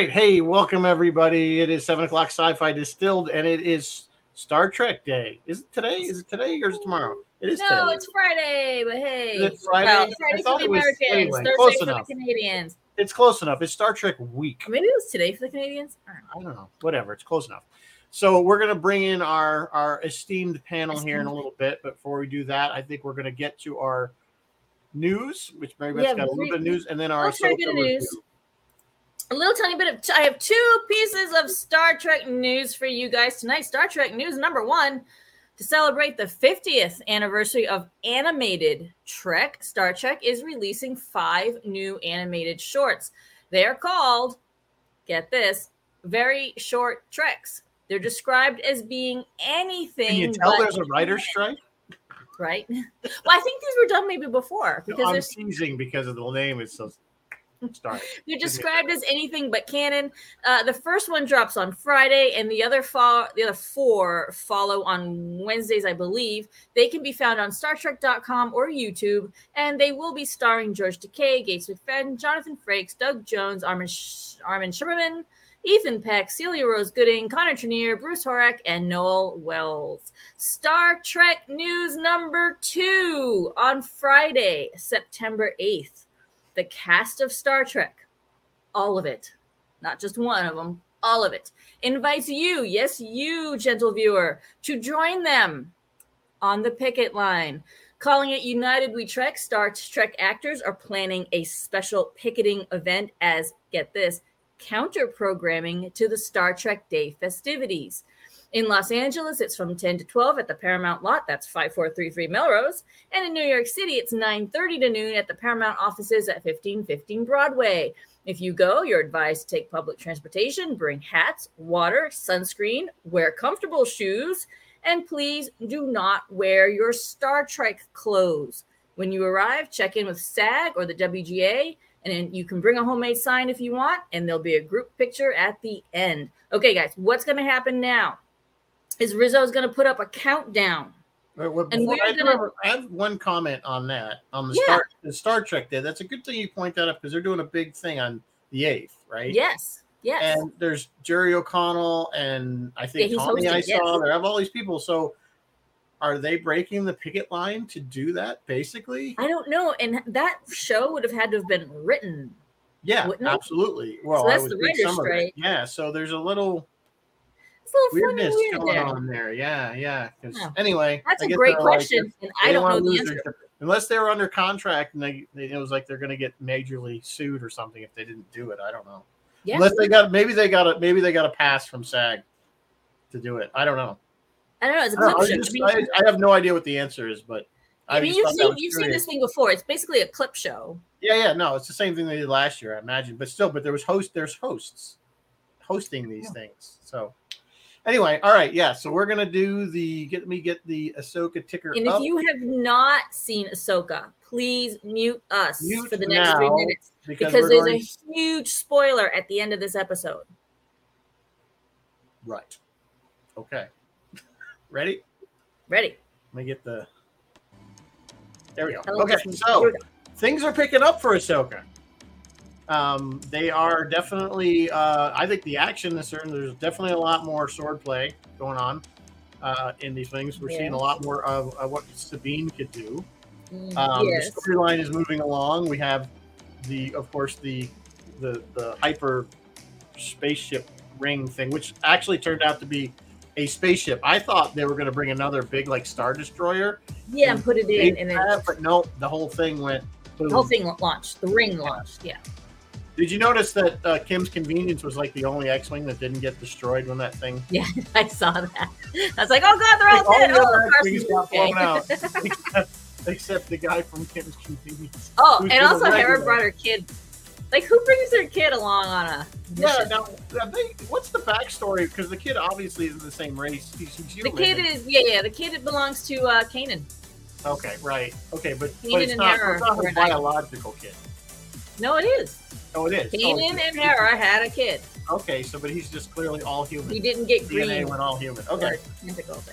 Right. Hey, welcome everybody. It is seven o'clock sci-fi distilled, and it is Star Trek Day. Is it today? Is it today or is it tomorrow? It is No, today. it's Friday, but hey. Is it Friday? Well, Friday for the Americans, anyway, Thursday for enough. the Canadians. It's close enough. It's Star Trek week. Maybe it was today for the Canadians. I don't know. I don't know. Whatever. It's close enough. So we're gonna bring in our our esteemed panel here in a little bit. But before we do that, I think we're gonna get to our news, which Mary Beth's Yeah, got a little bit of news, and then our I'll try to get a news. review. A little tiny bit of. I have two pieces of Star Trek news for you guys tonight. Star Trek news number one. To celebrate the 50th anniversary of animated Trek, Star Trek is releasing five new animated shorts. They are called, get this, very short treks. They're described as being anything. Can you tell there's a writer's strike? right? Well, I think these were done maybe before because I'm they're, because of the name. It's so Star. they're described as anything but canon. Uh, the first one drops on Friday, and the other fo- the other four follow on Wednesdays, I believe. They can be found on Star StarTrek.com or YouTube, and they will be starring George Takei, Gates McFadden, Jonathan Frakes, Doug Jones, Armin Sh- Armin Shimerman. Ethan Peck, Celia Rose Gooding, Connor Trinneer, Bruce Horak, and Noel Wells. Star Trek news number two on Friday, September 8th. The cast of Star Trek, all of it, not just one of them, all of it, invites you, yes, you, gentle viewer, to join them on the picket line. Calling it United We Trek, Star Trek actors are planning a special picketing event as, get this, counter programming to the Star Trek Day festivities. In Los Angeles, it's from 10 to 12 at the Paramount lot. That's 5433 Melrose. And in New York City, it's 9:30 to noon at the Paramount offices at 1515 Broadway. If you go, you're advised to take public transportation, bring hats, water, sunscreen, wear comfortable shoes, and please do not wear your Star Trek clothes. When you arrive, check in with SAG or the WGA, and you can bring a homemade sign if you want, and there'll be a group picture at the end. Okay, guys, what's going to happen now is Rizzo's going to put up a countdown. And we're I, gonna- remember- I have one comment on that on the Yeah. Star the Star Trek Day. That's a good thing you point that up because they're doing a big thing on the eighth, right? Yes, yes. And there's Jerry O'Connell and I think he's Tommy. I hosting, saw yes. they have all these people. So are they breaking the picket line to do that? Basically, I don't know. And that show would have had to have been written. yeah, absolutely. Well, So that's the writer's some of it. strike. Yeah, so there's a little It's a little weirdness funny weird going there. on there. Yeah, yeah. Yeah. Anyway, That's I a great they're like, question, and I don't know the answer. their- unless they were under contract and they, they it was like they're going to get majorly sued or something if they didn't do it. I don't know. Yeah, Unless they got maybe they got a maybe they got a pass from SAG to do it. I don't know. I don't know. It's a I, clip I show. just- I mean, I, I have no idea what the answer is, but I, I mean you've seen you've seen this thing before. It's basically a clip show. Yeah, yeah, no, it's the same thing they did last year, I imagine. But still, but there was host, there's hosts hosting these things. So anyway, all right, yeah. So we're gonna do the get me get the Ahsoka ticker And if you have not seen Ahsoka, please mute us Mute for the next three minutes because, because there's going a huge spoiler at the end of this episode. right. Okay, ready? Ready? Let me get the. There we go. Okay, so Here we go. things are picking up for Ahsoka. Um, they are definitely. Uh, I think the action is certain. There's definitely a lot more sword play going on uh, in these things. We're seeing a lot more of, of what Sabine could do. Um, yes. The storyline is moving along. We have the, of course, the the the hyper spaceship ring thing, which actually turned out to be a spaceship. I thought they were going to bring another big like star destroyer, Yeah, and put it in, and then but no, the whole thing went. the whole thing launched. The ring launched. Yeah. Did you notice that uh, Kim's Convenience was like the only X-wing that didn't get destroyed when that thing? Yeah, I saw that. I was like, oh god, they're all Like, all dead. the Oh, X-wings got blown out, except, except the guy from Kim's Convenience. Oh, and also Hera brought her kid. Like, who brings their kid along on a Yeah, mission? now they, what's the backstory? Because the kid obviously is in the same race. He's, he's the kid is yeah, yeah. The kid belongs to uh Kanan. okay, right? Okay, but, but it's not, it's not a biological kid. No, it is. Oh, it is. Oh, and Hera had a kid. Okay, so but he's just clearly all human. He didn't get DNA green. went all human. Okay,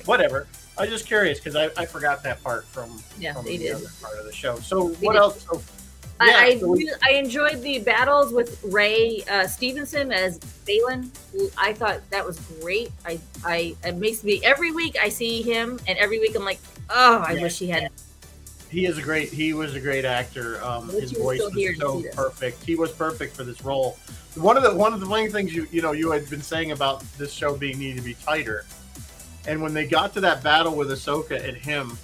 whatever. I was just curious because I, I forgot that part from Yeah, from the did. other part of the show. So They what did. else? So I, Yeah, I, so we- I enjoyed the battles with Ray uh, Stevenson as Baylan. I thought that was great. I, I it makes me every week I see him, and every week I'm like, oh, I Yeah. wish he had. He is a great he was a great actor um, his voice was so perfect he was perfect for this role one of the one of the funny things you you know you had been saying about this show being needed to be tighter and when they got to that battle with Ahsoka and him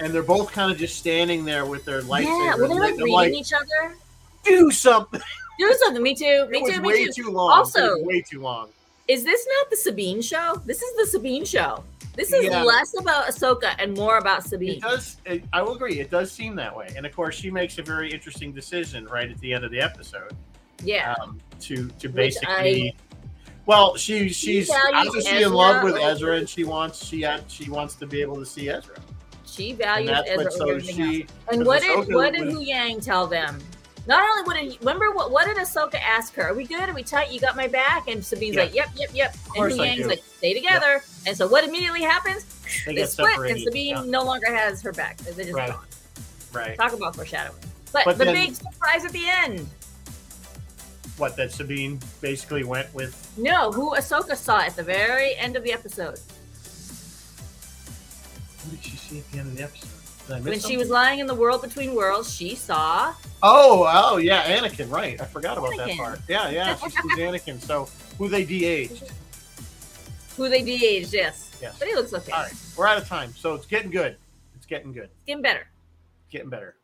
and they're both kind of just standing there with their lightsabers Yeah, were they like reading like each other? do something Do something. Me too. Me too. way Me too. too long Also- way too long Is this not the Sabine show? This is the Sabine show. This is Yeah. less about Ahsoka and more about Sabine. It does. It, I will agree. It does seem that way, and of course, she makes a very interesting decision right at the end of the episode. Yeah. um, to to basically. well, she she's obviously in love with Ezra, and she wants she she wants to be able to see Ezra, she values Ezra what. So she And what did Ahsoka what did Huyang tell them? Not only would did remember what what did Ahsoka ask her? Are we good? Are we tight? You got my back? And Sabine's Yeah. like, Yep, yep, yep. And Yang's like, stay together. And so what immediately happens? they They get split, separated. and Sabine yeah, no longer has her back. They just Right. gone. right. Talk about foreshadowing. But, But the then- big surprise at the end. What that Sabine basically went with. No, who Ahsoka saw at the very end of the episode. What did she see at the end of the episode? Did I miss When she was lying in the world between worlds, she saw Oh, oh yeah, Anakin. Right, I forgot about that part. Yeah, yeah, she sees Anakin. So who they de-aged. who they de-aged, yes. Yes. But he looks okay. All right, we're out of time, so it's getting good. It's getting good. It's getting better. Getting better.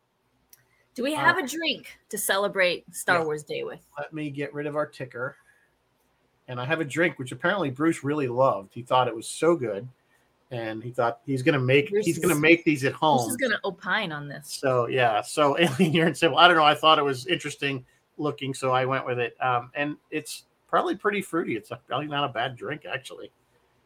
Do we have a drink to celebrate Star Yeah. Wars Day with? let me get rid of our ticker. And I have a drink which apparently Bruce really loved. He thought it was so good, and he thought he's gonna make Bruce he's gonna make these at home. is going to opine on this. So yeah, so Alien Urine said, "Well, I don't know. I thought it was interesting looking, so I went with it. Um, and it's probably pretty fruity. It's probably not a bad drink actually.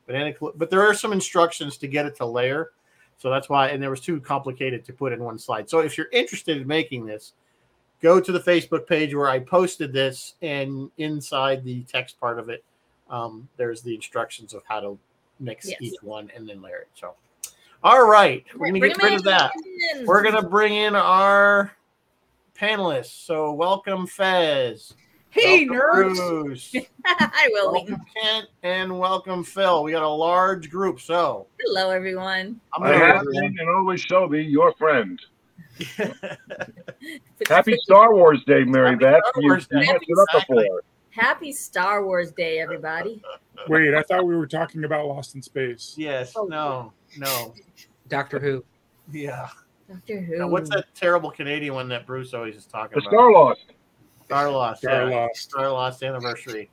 But any, but there are some instructions to get it to layer, so that's why. And there was too complicated to put in one slide. So if you're interested in making this, go to the Facebook page where I posted this, and inside the text part of it, um, there's the instructions of how to mix Yes. each one and then layer it. So, all right, we're gonna Bring get him rid of that in. we're gonna bring in our panelists. So welcome Fez. Hey, welcome nerds! Bruce, Hi, Willie. welcome Kent, and welcome Phil. We got a large group. So Hello, everyone. I'm I have been and always shall be your friend. Happy Star Wars Day, Mary Happy Beth. Star You, Wars you Day. messed it up Exactly. before. Happy Star Wars Day, everybody. Wait, I thought we were talking about Lost in Space. yes. Oh, No. No. Doctor Who. Yeah. Doctor Who. Now, what's that terrible Canadian one that Bruce always is talking The about? Star Lost. Star Lost. Star yeah. Lost. Star Lost anniversary.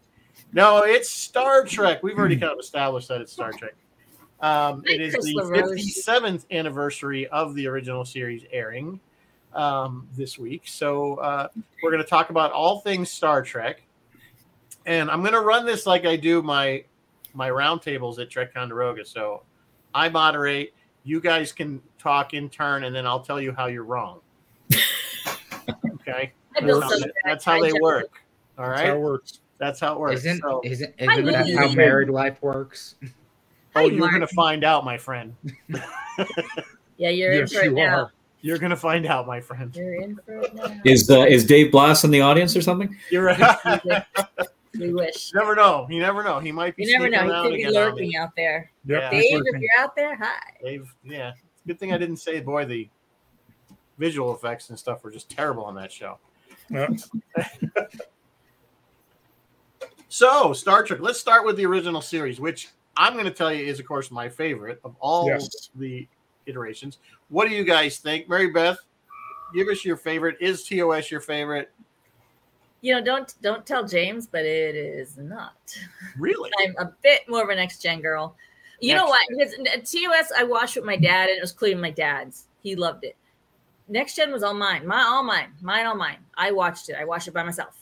No, it's Star Trek. We've already kind of established that it's Star Trek. Um, it is the 57th anniversary of the original series airing um, this week. So uh, we're going to talk about all things Star Trek, and I'm going to run this like I do my my roundtables at Trek Condoroga. So I moderate. You guys can talk in turn, and then I'll tell you how you're wrong. Okay, that's how, some- that's how they work. All right. That's how it works. That's how it works. Isn't so, isn't isn't that Lily. how married life works? oh, Hi, you're Mark. going to find out, my friend. Yeah, you're yes, in for it you now. are. You're going to find out, my friend. You're in for it now. Is uh, is Dave Blass in the audience or something? You're right. we wish. you never know. You never know. He might be. You never know. He could be lurking out there. Yep, Yeah. Dave, if you're out there, hi. Dave, yeah. Good thing I didn't say, boy, the visual effects and stuff were just terrible on that show. Yep. So, Star Trek. Let's start with the original series, which I'm going to tell you is, of course, my favorite of all Yes. the iterations. What do you guys think, Mary Beth? Give us your favorite. Is TOS your favorite? You know, don't don't tell James, but it is not. Really? I'm a bit more of a next gen girl. You know what? Because TOS I watched with my dad, and it was clearly my dad's. He loved it. Next gen was all mine. My all mine. Mine all mine. I watched it. I watched it by myself.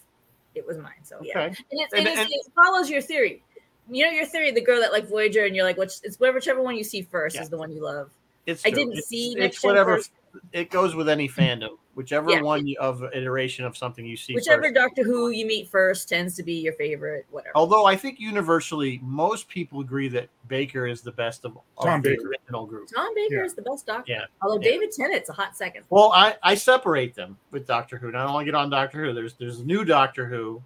It was mine. So yeah. And, it's, And- and, and- it follows your theory. You know your theory, the girl that like Voyager, and you're like, which it's whichever one you see first Yeah. is the one you love. It's I true. didn't It's- see it's Next Gen whatever first. It goes with any fandom, whichever Yeah. one of iteration of something you see. Whichever first. Doctor Who you meet first tends to be your favorite. Whatever. Although I think universally most people agree that Baker is the best of, of Tom the Baker. original group. Tom Baker Yeah. is the best Doctor. Yeah. Although Yeah. David Tennant's a hot second. Well, I, I separate them with Doctor Who. Not only get on Doctor Who. There's there's new Doctor Who.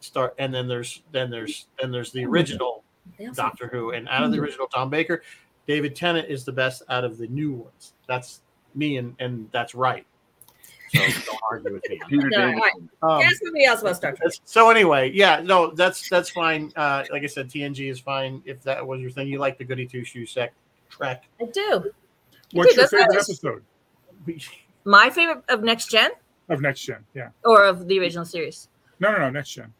Start and then there's then there's then there's the original Doctor Who, and out of the hmm. original Tom Baker, David Tennant is the best out of the new ones. That's me, and and that's right. So don't argue with me. Peter No, all right. Davison. Um, somebody else about Star Trek. so anyway, yeah, no, that's that's fine. Uh, like I said, TNG is fine if that was your thing. You like the Goody Two Shoes sec track. I do. What's your favorite nice. episode My favorite of Next Gen of Next Gen? Yeah. or of the original series. No, no, no. Next Gen.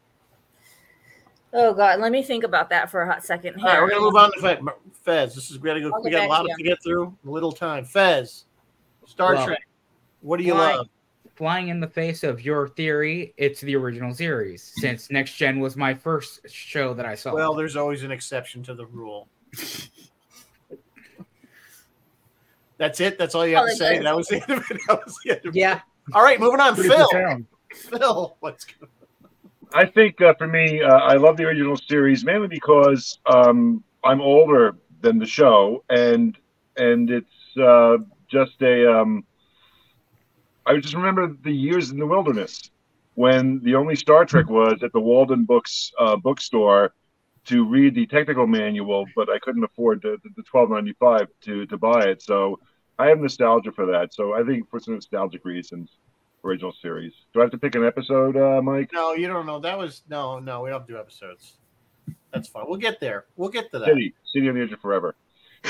Oh God, let me think about that for a hot second. All right, we're gonna move on to Fez. Fez. This is we gotta go. We got a lot to to get through. Little time. Fez. Star Well, Trek. What do you flying- love? Flying in the face of your theory, it's the original series, since Next Gen was my first show that I saw. Well, there's always an exception to the rule. That's it. That's all you have Oh, to say. that's- That was the end of it. That was the end of it. yeah, All right, moving on. Pretty Phil. Phil, let's go. I think uh, for me, uh, I love the original series mainly because um, I'm older than the show, and and it's uh, just a. Um, I just remember the years in the wilderness when the only Star Trek was at the Waldenbooks uh, bookstore to read the technical manual, but I couldn't afford the, the ninety five to to buy it. So I have nostalgia for that. So I think for some nostalgic reasons, original series. Do I have to pick an episode, uh, Mike? No, you don't know. That was no, no. We don't do episodes. That's fine. We'll get there. We'll get to that. City, City on the Edge of Forever.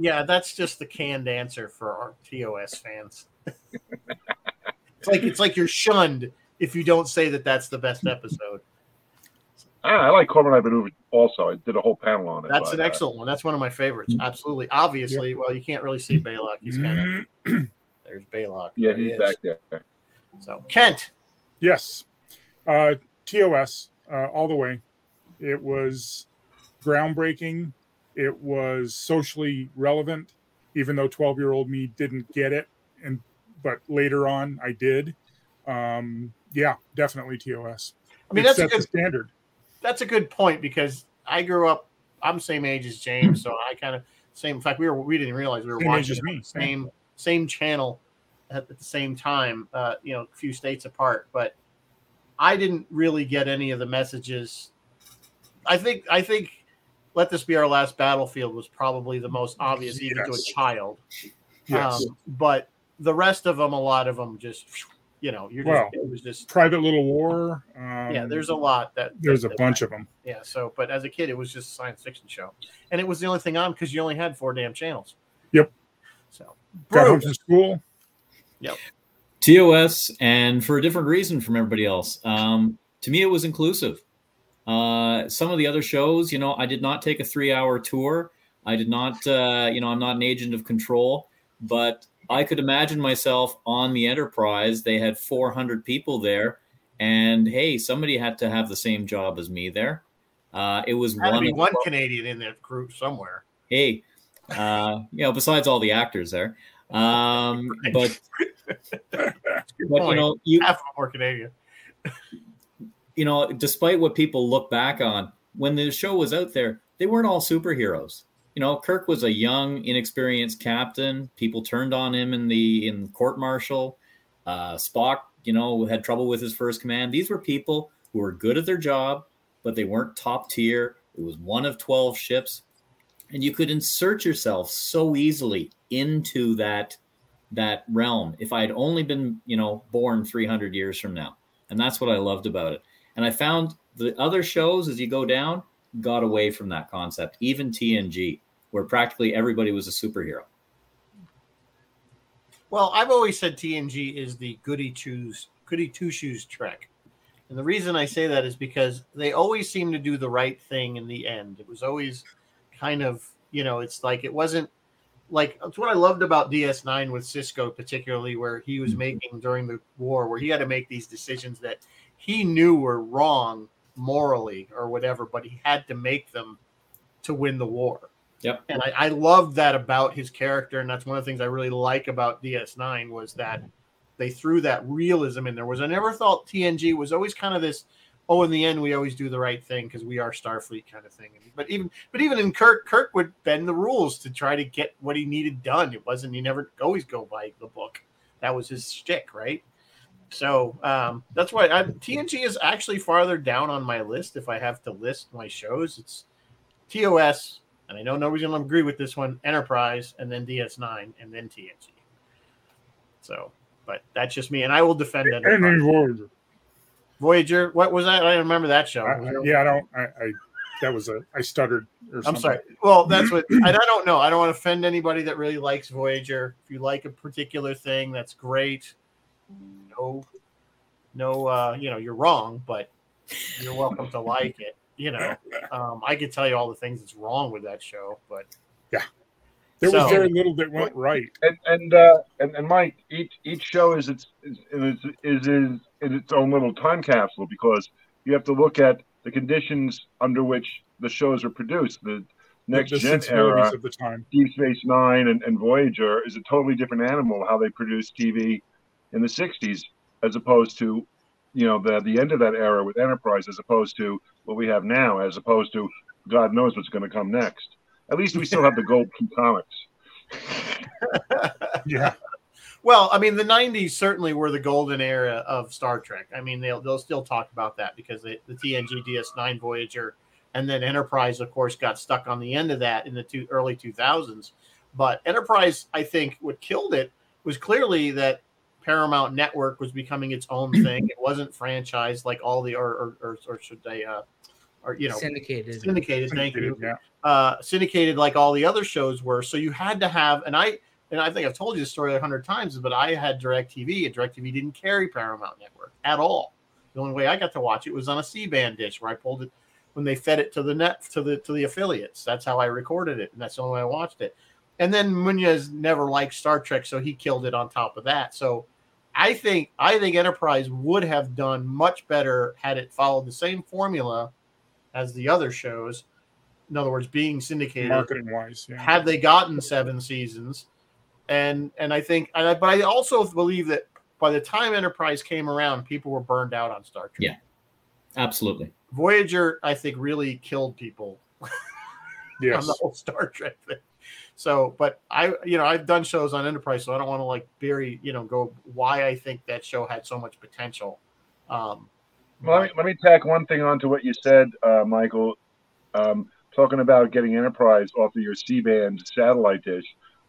Yeah, that's just the canned answer for our TOS fans. it's like it's like you're shunned if you don't say that that's the best episode. Ah, I like Corbomite Maneuver also. I did a whole panel on it. That's but, an uh, excellent one. That's one of my favorites. Absolutely. Obviously, well, you can't really see Balok. He's kind of there's Balok. yeah, There he he's is. back there. So Kent. Yes. Uh, TOS, uh, all the way. It was groundbreaking. It was socially relevant, even though 12 year old me didn't get it. And but later on, I did. Um, yeah, definitely TOS. I mean, It that's a good standard. that's a good point because I grew up. I'm the same age as James, so I kind of same. In fact, we were we didn't realize we were Same watching as it the same same channel at the same time. Uh, you know, a few states apart, but I didn't really get any of the messages. I think I think let this be our last battlefield was probably the most obvious even to a child. Yes. Um, but the rest of them, a lot of them, just you know, you're just Well, it was just Private Little War. Um, yeah. There's a lot that there's a that- bunch of them. yeah. So, but as a kid, it was just a science fiction show, and it was the only thing on because you only had four damn channels. Yep. So, Got home from school. TOS, and for a different reason from everybody else. Um, to me, it was inclusive. Uh, some of the other shows, you know, I did not take a three-hour tour. I did not, uh, you know, I'm not an agent of control, but I could imagine myself on the Enterprise. They had 400 people there, and hey, somebody had to have the same job as me there. Uh, it was had to one be one Canadian in that group somewhere. hey, uh, you know, besides all the actors there. Um, but but you know, you Half of them were Canadian. you know, despite what people look back on, when the show was out there, they weren't all superheroes. You know, Kirk was a young, inexperienced captain. People turned on him in the in court martial. Uh, Spock, you know, had trouble with his first command. These were people who were good at their job, but they weren't top tier. It was one of twelve ships, and you could insert yourself so easily into that that realm. If I had only been, you know, born three hundred years from now, and that's what I loved about it. And I found the other shows as you go down got away from that concept, even TNG, where practically everybody was a superhero. Well, I've always said TNG is the goody goody two shoes trek. And the reason I say that is because they always seem to do the right thing in the end. It was always kind of, you know, it's like it wasn't like that's what I loved about DS9 with Sisko, particularly where he was mm-hmm. making during the war, where he had to make these decisions that he knew were wrong morally or whatever, but he had to make them to win the war. Yep. And I, I love that about his character, and that's one of the things I really like about DS9 was that they threw that realism in there. Was I never thought TNG was always kind of this, oh, in the end we always do the right thing because we are Starfleet kind of thing. But even but even in Kirk, Kirk would bend the rules to try to get what he needed done. It wasn't he never always go by the book. That was his shtick, right? So um, that's why I, TNG is actually farther down on my list. If I have to list my shows, it's TOS, and I know nobody's going to agree with this one. Enterprise, and then DS9, and then TNG. So, but that's just me, and I will defend Enterprise. Voyager. Voyager. What was that? I don't remember that show. I- I- yeah, I don't. I, I that was a. I stuttered. Or I'm something. sorry. Well, that's what and I don't know. I don't want to offend anybody that really likes Voyager. If you like a particular thing, that's great. No, no, uh, you know, you're wrong, but you're welcome to like it. You know, um, I could tell you all the things that's wrong with that show, but yeah, There was So- very little that went right. and and uh, and, and Mike, each each show is its is is, is is in its own little time capsule because you have to look at the conditions under which the shows are produced. The next the gen era, of the time. Deep Space Nine and, and Voyager is a totally different animal. How they produced TV in the '60s, as opposed to, you know, the the end of that era with Enterprise, as opposed to what we have now, as opposed to God knows what's going to come next. At least we still have the gold key comics. Yeah, Well, I mean, the '90s certainly were the golden era of Star Trek. I mean, they'll they'll still talk about that because they, the TNG, DS9, Voyager, and then Enterprise, of course, got stuck on the end of that in the two, early 2000s. But Enterprise, I think, what killed it was clearly that Paramount Network was becoming its own thing. It wasn't franchised like all the, or or, or, or should they, uh, or you know, syndicated. syndicated. Thank you yeah. uh, syndicated like all the other shows were. So you had to have, and I and I think I've told you this story a hundred times, but I had DirecTV, and DirecTV didn't carry Paramount Network at all. The only way I got to watch it was on a C-band dish where I pulled it when they fed it to the net to the to the affiliates. That's how I recorded it, and that's the only way I watched it. And then Moonves never liked Star Trek, so he killed it on top of that. So I think I think Enterprise would have done much better had it followed the same formula as the other shows. In other words, being syndicated marketing wise. Yeah. had they gotten seven seasons and and i think and I, but i also believe that by the time enterprise came around people were burned out on star trek Yeah. Absolutely. voyager i think really killed people yes. on the whole star trek thing so but i you know i've done shows on enterprise so i don't want to like bury you know go why i think that show had so much potential um Let me, let me tack one thing onto what you said, uh, Michael. Um, talking about getting Enterprise off of your C-band satellite dish.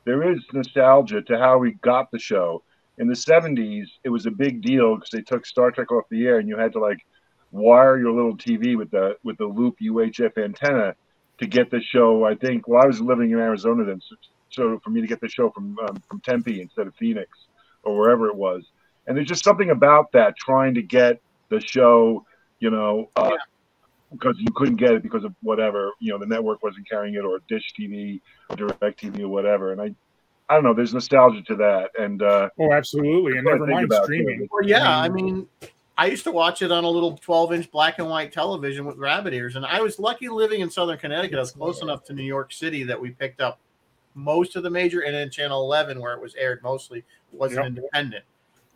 There is nostalgia to how we got the show. In the 70s, it was a big deal because they took Star Trek off the air, and you had to like wire your little TV with the with the loop UHF antenna to get the show. I think. Well, I was living in Arizona then, so, for me to get the show from um, from Tempe instead of Phoenix or wherever it was. And there's just something about that trying to get the show, you know, uh, because you couldn't get it because of whatever, you know, the network wasn't carrying it or Dish TV or Direct TV or whatever. And I, I don't know. There's nostalgia to that, and uh, Oh, absolutely. And never mind streaming. well yeah i mean i used to watch it on a little 12 inch black and white television with rabbit ears and i was lucky living in southern connecticut i was close enough to new york city that we picked up most of the major and then channel 11 where it was aired mostly wasn't Yep. independent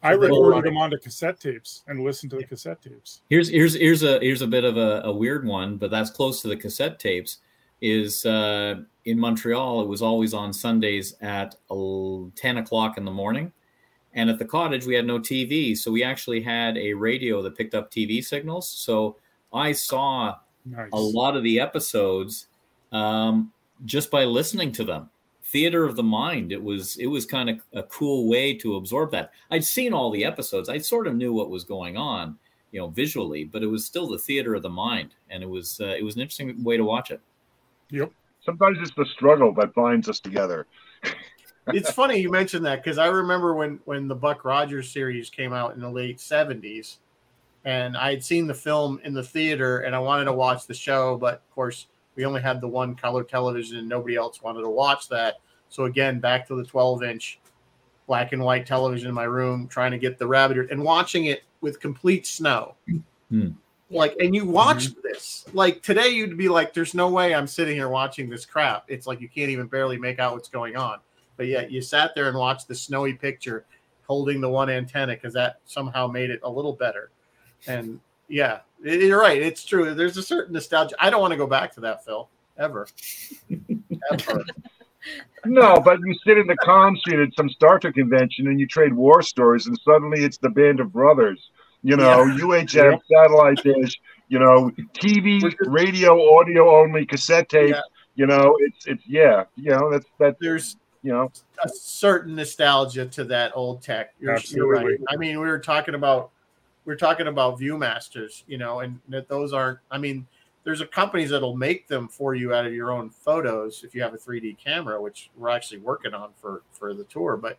I So they were recorded them onto cassette tapes and listened to the cassette tapes. Here's here's here's a here's a bit of a, a weird one, but that's close to the cassette tapes. Is uh, in Montreal, it was always on Sundays at ten o'clock in the morning, and at the cottage we had no TV, so we actually had a radio that picked up TV signals. So I saw Nice. a lot of the episodes um, just by listening to them. Theater of the mind. It was it was kind of a cool way to absorb that. I'd seen all the episodes. I sort of knew what was going on, you know, visually, but it was still the theater of the mind, and it was uh, it was an interesting way to watch it. Yep. sometimes it's the struggle that binds us together. it's funny you mentioned that because I remember when when the Buck Rogers series came out in the late seventies, and I had seen the film in the theater, and I wanted to watch the show, but of course we only had the one color television, and nobody else wanted to watch that. So again, back to the twelve inch black and white television in my room, trying to get the rabbit ear and watching it with complete snow. Hmm. Like, and you watched this. Like today, you'd be like, "There's no way I'm sitting here watching this crap." It's like you can't even barely make out what's going on. But yet, you sat there and watched the snowy picture, holding the one antenna because that somehow made it a little better. And yeah, you're right. It's true. There's a certain nostalgia. I don't want to go back to that, Phil, ever. ever. No, but you sit in the con suite at some Star Trek convention and you trade war stories, and suddenly it's the Band of Brothers. You know, UHF, satellite dish. You know, TV, radio, audio only, cassette tape. Yeah. You know, it's it's yeah. You know, that's that's There's you know. a certain nostalgia to that old tech. You're, you're right. Absolutely. I mean, we were talking about we are talking about ViewMasters, you know, and that those aren't. I mean, there's a companies that'll make them for you out of your own photos if you have a 3D camera, which we're actually working on for for the tour. But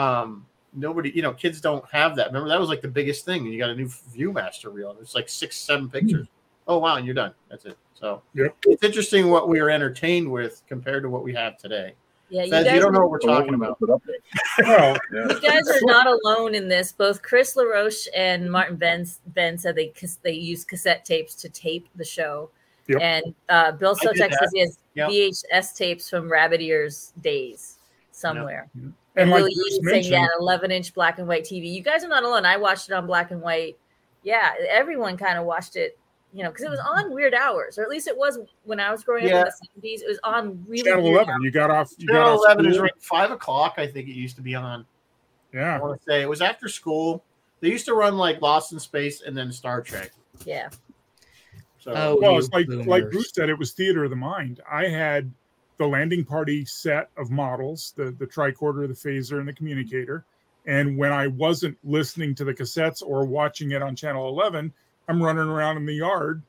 um, nobody, you know, kids don't have that. Remember that was like the biggest thing. You got a new ViewMaster reel. It's like six, seven pictures. Oh wow, and you're done. That's it. So it's interesting what we are entertained with compared to what we have today. Yeah, you Fez, guys, you don't know are, what we're talking about. Well, you guys are not alone in this. Both Chris LaRoche and Martin Ben, ben said they they use cassette tapes to tape the show. Yep. And uh, Bill I did Sotek says he has Yep. VHS tapes from Rabbit Ears days somewhere. and And like Willie saying, mentioned, yeah, 11 inch black and white TV. You guys are not alone. I watched it on black and white. Yeah, everyone kind of watched it, you know, because it was on weird hours, or at least it was when I was growing Yeah. up in the 70s. It was on really Channel weird 11, you got off. You got Channel off 11 is school. right five o'clock. I think it used to be on. Yeah, I want to say it was after school. They used to run like Lost in Space and then Star Trek. Yeah. So Oh, well, it's like like. Bruce said, it was theater of the mind. I had the landing party set of models, the the tricorder, the phaser, and the communicator. And when I wasn't listening to the cassettes or watching it on channel 11, I'm running around in the yard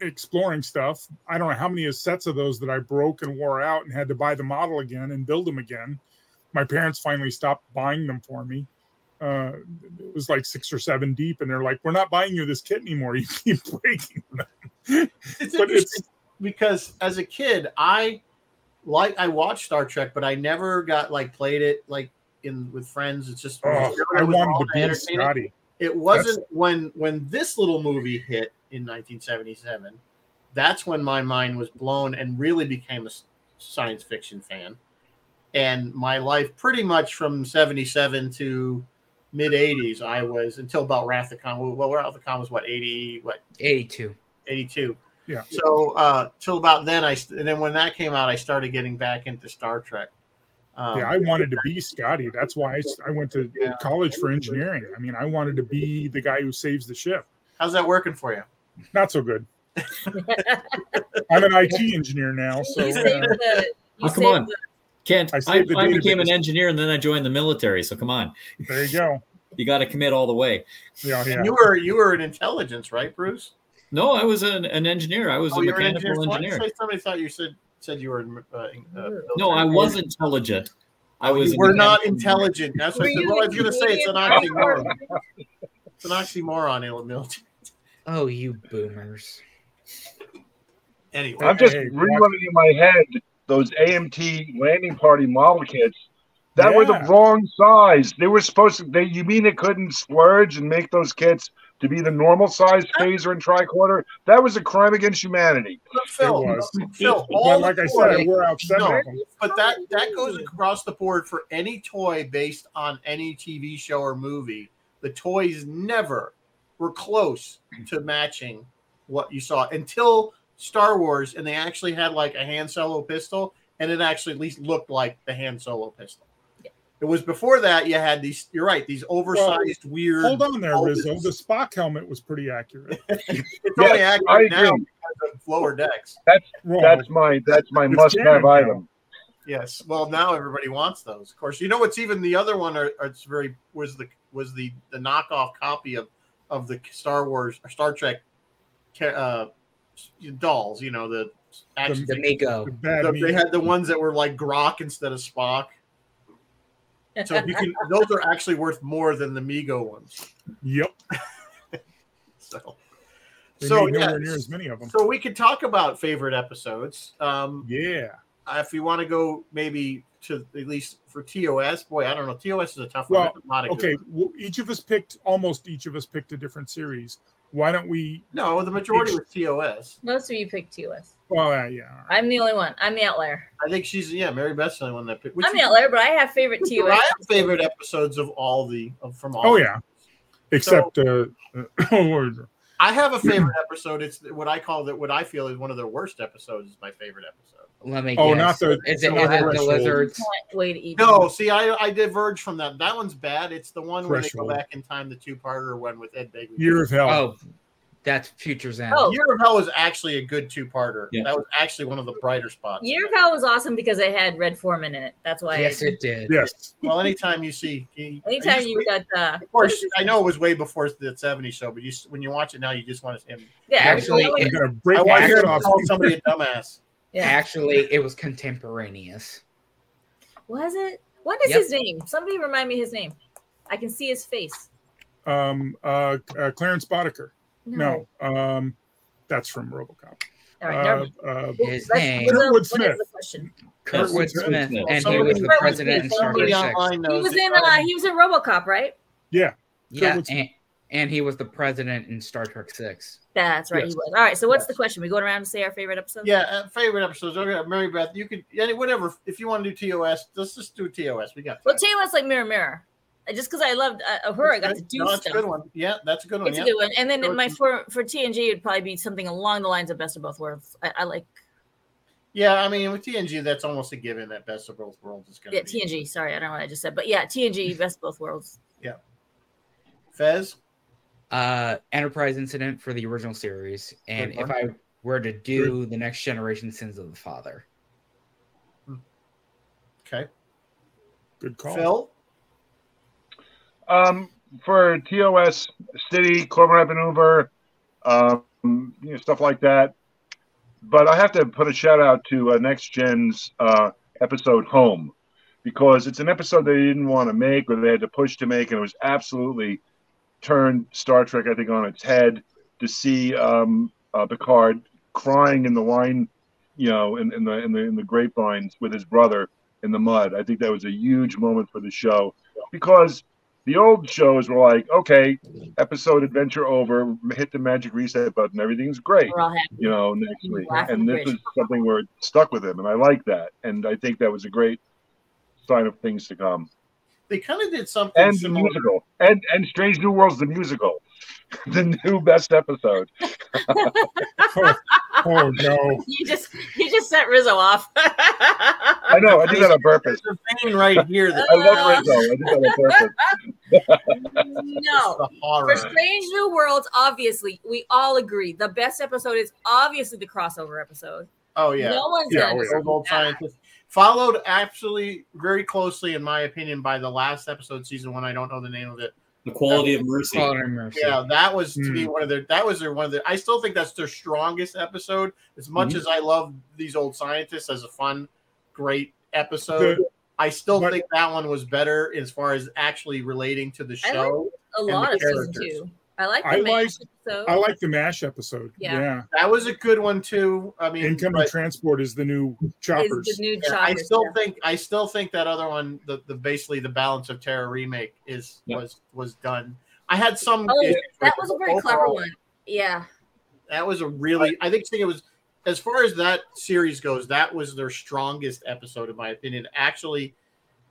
exploring stuff. I don't know how many sets of those that I broke and wore out and had to buy the model again and build them again. My parents finally stopped buying them for me. Uh, it was like six or seven deep, and they're like, "We're not buying you this kit anymore. You keep breaking them." it's but interesting because as a kid, I like I watched Star Trek, but I never got like played it like in with friends. It's just Oh, I wanted to be. Scotty. It wasn't when when this little movie hit in 1977. That's when my mind was blown and really became a science fiction fan. And my life, pretty much from 77 to mid 80s, I was until about Wrath of Khan. Well, Wrath of Khan was what 80, what 82. 82. Yeah. So uh till about then, I and then when that came out, I started getting back into Star Trek. Um, yeah, I wanted to be Scotty. That's why I went to Yeah. college for engineering. I mean, I wanted to be the guy who saves the ship. how's that working for you? Not so good. I'm an IT engineer now, so you saved uh, the. You Oh, come saved on. the- Kent, I I, the I became an engineer and then I joined the military. So come on, there you go. you got to commit all the way. Yeah, yeah. And you were you were in intelligence, right, Bruce? No, I was an, an engineer. I was Oh, a you an mechanical engineer. engineer. Somebody, somebody thought you said said you were. Uh, uh, No, I was intelligent. I Oh, was. you a were not intelligent. That's what I Were said. you Well, I was going to say it's an Canadian Army oxymoron. It's an oxymoron in the military. Oh, you boomers. Anyway, I'm just Hey, rerunning in my head those AMT landing party model kits that were the wrong size. They were supposed to. They, you mean it couldn't splurge and make those kits to be the normal size phaser and tricorder? That was a crime against humanity. but Phil, It was. Phil, all But the like I said, I toys- wore out seven No. of them. But that that goes across the board for any toy based on any TV show or movie. The toys never were close to matching what you saw until Star Wars, and they actually had like a Han Solo pistol, and it actually at least looked like the Han Solo pistol. It was before that you had these. You're right. These oversized, weird. Hold on there, bulbous- Rizzo. The Spock helmet was pretty accurate. It's only accurate I now agree. because of lower decks. Well, That's my that's my must-have item. Yes. Well, now everybody wants those. Of course, you know what's even the other one. Or, or it's very was the was the the knockoff copy of of the Star Wars or Star Trek uh, dolls. You know the action. The Mako. the bad the- they had the ones that were like Grok instead of Spock. So you can those are actually worth more than the Mego ones. Yep. So, They so made yeah. nowhere near as many of them. So we could talk about favorite episodes. Um, Yeah. if you want to go maybe to at least for TOS, boy, I don't know. TOS is a tough one. Well, There's a lot of Okay. Well, each of us picked almost each of us picked a different series. Why don't we? No, the majority was TOS. Most of you picked TOS. Well, uh, yeah. all right. I'm the only one. I'm the outlier. I think she's yeah, Mary Beth's the only one that picked. I'm is- the outlier, but I have favorite TOS. I have favorite episodes of all the of, from all. Oh yeah, except uh, uh, I have a favorite episode. It's what I call that. What I feel is one of their worst episodes. Is my favorite episode. Let me. Oh, guess. not the- Is it, not is it the lizards? Way to eat. No, see, I I diverge from that. That one's bad. It's the one where they go back in time, the two-parter one with Ed Begley. Year of Hell. Oh, that's Future's End. Oh. Year of Hell was actually a good two-parter. Yeah. That was actually one of the brighter spots. Year of Hell was awesome because it had Red Foreman in it. That's why. yes, I, it did. Yes. Well, anytime you see, you- anytime just- you got uh, Of course, I know it was way before the '70s show, but you, when you watch it now, you just want to. him. yeah, Actually, actually, I'm gonna break I want to hear off. call somebody a dumbass. Yeah. Actually, it was contemporaneous. Was it? What is Yep. his name? Somebody remind me his name. I can see his face. Um, uh, uh, Clarence Boddicker. No, um, that's from RoboCop. All right. Uh, uh, His name, what is- Kurtwood Smith. the? Kurtwood Kurtwood Smith, Smith. and he was the president in Star Trek Somebody Six. online knows. He was in. Uh, he was in RoboCop, right? yeah, Yeah, Kurtwood Smith. and, and he was the president in Star Trek Six. That's right. Yes. He was. All right. So what's Yes. the question? We going around and say our favorite episode? Yeah, uh, favorite episodes. Okay, Mary Beth, you could any whatever. If you want to do TOS, let's just do TOS. We got. Well, time. tell you like Mirror Mirror. Uh, Just because I loved uh, her, I got to do. No, that's a good one. Yeah, that's a good one. It's yeah. a good one. And then Go my to- for for TNG, it'd probably be something along the lines of Best of Both Worlds. I, I like Yeah, I mean with TNG, that's almost a given that Best of Both Worlds is going to yeah be. TNG. Sorry, I don't know what I just said, but yeah, TNG Best of Both Worlds. Yeah. Fez. Uh, Enterprise incident for the original series, and if I were to do the Next Generation Sins of the Father, Okay. good call. Phil. Um, for TOS, City, Corbomite Maneuver, um, you know, stuff like that. But I have to put a shout out to uh, Next Gen's uh, episode Home because it's an episode they didn't want to make or they had to push to make, and it was absolutely turned Star Trek, I think, on its head to see um, uh, Picard crying in the wine, you know, in, in the in the in the grapevines with his brother in the mud. I think that was a huge moment for the show because the old shows were like, okay, episode adventure over, hit the magic reset button, everything's great, We're all happy. you know, next week. And this is something where it stuck with him, and I like that. And I think that was a great sign of things to come. They kind of did something And the similar. musical, and and Strange New Worlds, the musical, the new best episode. Oh, oh, no. You just you just set Rizzo off. I know, I did that on purpose. There's a vein right here that I love Rizzo. I did that on purpose. no. For Strange New Worlds, obviously, we all agree the best episode is obviously the crossover episode. Oh yeah. No one's Yeah, gonna yeah. dispute old that. Scientists followed actually very closely, in my opinion, by the last episode, season one. I don't know the name of it. The quality of mercy. Quality and Mercy. Yeah, that was to me one of their. That was their one of their. I still think that's their strongest episode. As much Mm-hmm. Mhm. as I love these old scientists as a fun, great episode, The- I still but- think that one was better as far as actually relating to the I like show. A and lot the of season characters. two. I like the I main like- episode. I like the MASH episode. Yeah. Yeah. That was a good one too. I mean, Incoming but- transport is the new is choppers. the new Yeah, I still yeah. think I still think that other one, the, the basically the balance of terror remake is Yeah. was was done. I had some. Oh, issues that was a very but clever one. Yeah. That was a really. I think it was as far as that series goes. That was their strongest episode, in my opinion. Actually,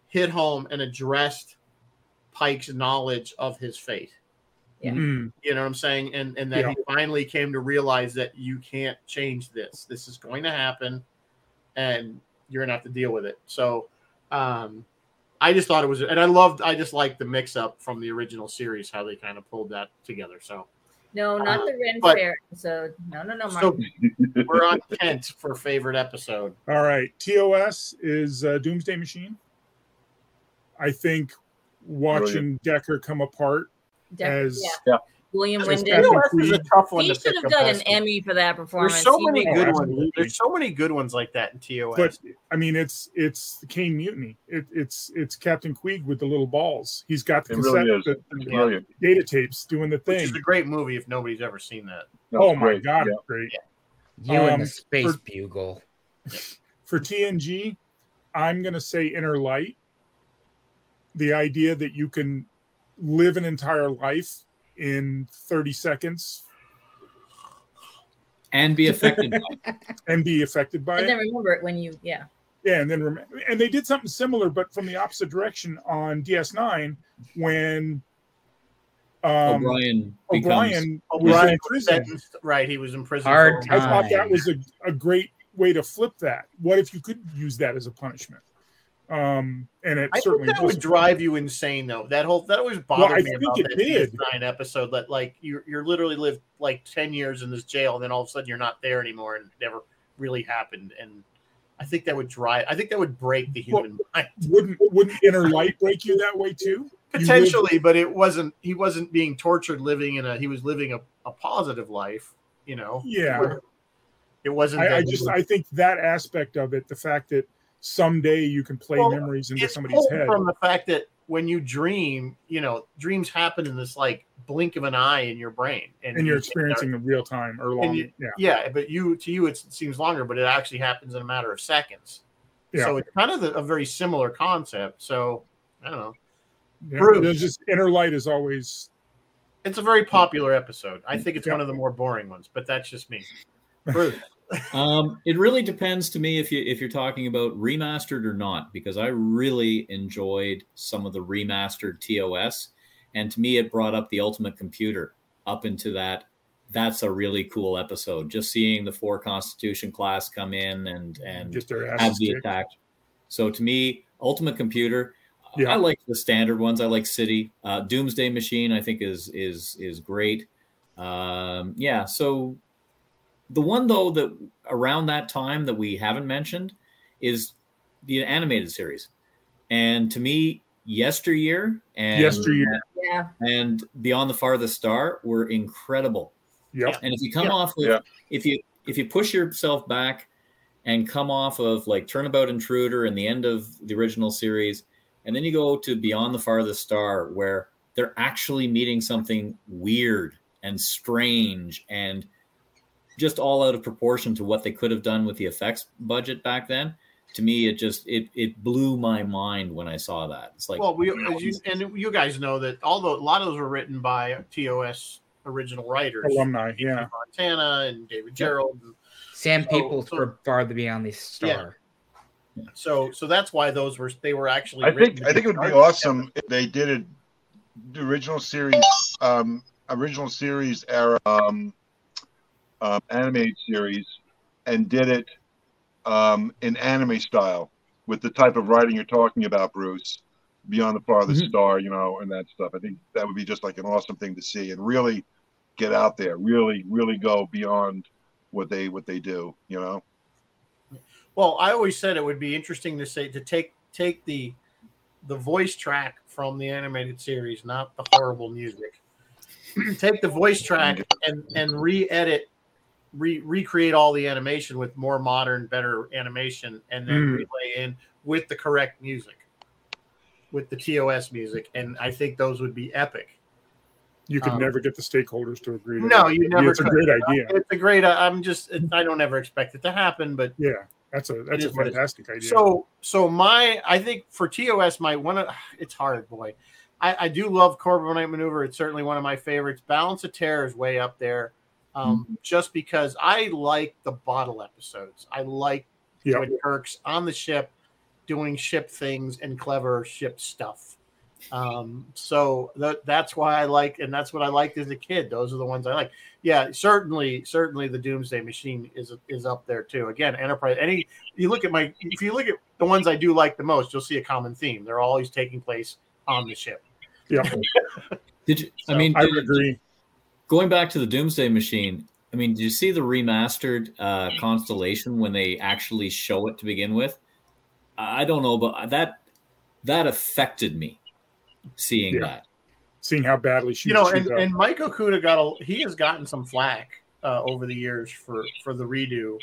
hit home and addressed Pike's knowledge of his fate. Yeah. Mm, You know what I'm saying? And and that Yeah. he finally came to realize that you can't change this. This is going to happen, and you're gonna have to deal with it. So, um, I just thought it was, and I loved. I just liked the mix up from the original series, how they kind of pulled that together. So No, not Uh, the Ren but- Fair episode. No, no, no, Mark. So we're on Kent for favorite episode. All right. TOS is uh, Doomsday Machine. I think watching Decker come apart Definitely, as yeah. William as Windom. Captain TOS a tough one He should have done an. Emmy for that performance. There's so He many made- good absolutely. ones. There's so many good ones like that in TOS. but I mean, it's it's the Caine Mutiny. It, it's it's Captain Queeg with the little balls. He's got the It cassette, really the, the brilliant. data tapes doing the which thing. is a great movie if nobody's ever seen that. That's Oh my great. god, Yeah. great! You and Um, the Space for- Bugle. For TNG, I'm gonna say Inner Light. The idea that you can live an entire life in 30 seconds and be affected by it. and be affected by And it. then remember it when you, yeah. Yeah, and then rem- and they did something similar, but from the opposite direction on DS9 when um, O'Brien becomes O'Brien was O'Brien in was prison. sentenced, right? He was in prison. Hard for- I thought that was a, a great way to flip that. What if you could use that as a punishment? Um, and it I think certainly that would drive you insane, though. That whole that always bothered Well, me think about it that did. DS9 episode. That like you you're literally lived like ten years in this jail, and then all of a sudden you're not there anymore, and it never really happened. And I think that would drive. I think that would break the Well, human mind Wouldn't wouldn't inner light break you that way too? Potentially, but it wasn't. He wasn't being tortured living in a. He was living a, a positive life. You know. Yeah. It wasn't. I, I just was- I think that aspect of it, the fact that someday you can play Well, memories into somebody's head. from the fact that when you dream, you know, dreams happen in this like blink of an eye in your brain, and you're you- experiencing in real time or long. you- yeah. Yeah, but you to you it seems longer, but it actually happens in a matter of seconds. Yeah. So it's kind of a, a very similar concept. So I don't know. yeah. Bruce. There's just inner light is always It's a very popular episode. I think it's Yeah. one of the more boring ones, but that's just me. Bruce. Um, it really depends to me if you if you're talking about remastered or not, because I really enjoyed some of the remastered TOS, and to me it brought up the Ultimate Computer up into that. That's a really cool episode. Just seeing the four Constitution class come in and and have the kicked. attack. So to me, Ultimate Computer. Yeah. I like the standard ones. I like City. Uh, Doomsday Machine. I think is is is great. Um, yeah. So the one though that around that time that we haven't mentioned is the animated series, and to me, Yesteryear and Yesteryear. Yeah. and Beyond the Farthest Star were incredible. Yep. And if you come Yeah. off of Yeah. if you if you push yourself back and come off of like Turnabout Intruder and the end of the original series, and then you go to Beyond the Farthest Star, where they're actually meeting something weird and strange and just all out of proportion to what they could have done with the effects budget back then. To me, it just it it blew my mind when I saw that. It's like well, we as you, and you guys know that although a lot of those were written by TOS original writers, Alumni. Yeah. Fontana and David Gerrold. and Sam So- Peeples so- for farther beyond the star. So so that's why those were they were actually. I think I think it would be awesome if they did it the original series um original series era um, um animated series and did it um in anime style with the type of writing you're talking about Bruce beyond the farthest Mhm. star you know and that stuff I think that would be just like an awesome thing to see and really get out there really really go beyond what they what they do you know Well, I always said it would be interesting to say to take take the the voice track from the animated series, not the horrible music. take the voice track and and re-edit, re recreate all the animation with more modern, better animation, and then Mm. relay in with the correct music, with the TOS music, and I think those would be epic. You could Um, never get the stakeholders to agree to No, that. you never. It's a great idea. It's a great. I'm just. I don't ever expect it to happen, but Yeah. That's a that's a what it is. fantastic idea. So, so my, I think for TOS, my one, of it's hard, boy. I, I do love Corbomite Maneuver. It's certainly one of my favorites. Balance of Terror is way up there, um, Mm-hmm. just because I like the bottle episodes. I like yeah. when Kirk's on the ship doing ship things and clever ship stuff. Um, so that that's why I like, and that's what I liked as a kid. Those are the ones I like. Yeah, certainly, certainly the Doomsday Machine is is up there too. Again, Enterprise. Any you look at my, if you look at the ones I do like the most, you'll see a common theme. They're always taking place on the ship. Yeah. did you? I mean, I did- would agree. Going back to the Doomsday Machine, I mean, did you see the remastered uh, Constellation when they actually show it to begin with? I don't know, but that that affected me seeing Yeah. that. Seeing how badly she you know, and, and Mike Okuda got a he has gotten some flack uh, over the years for for the redo.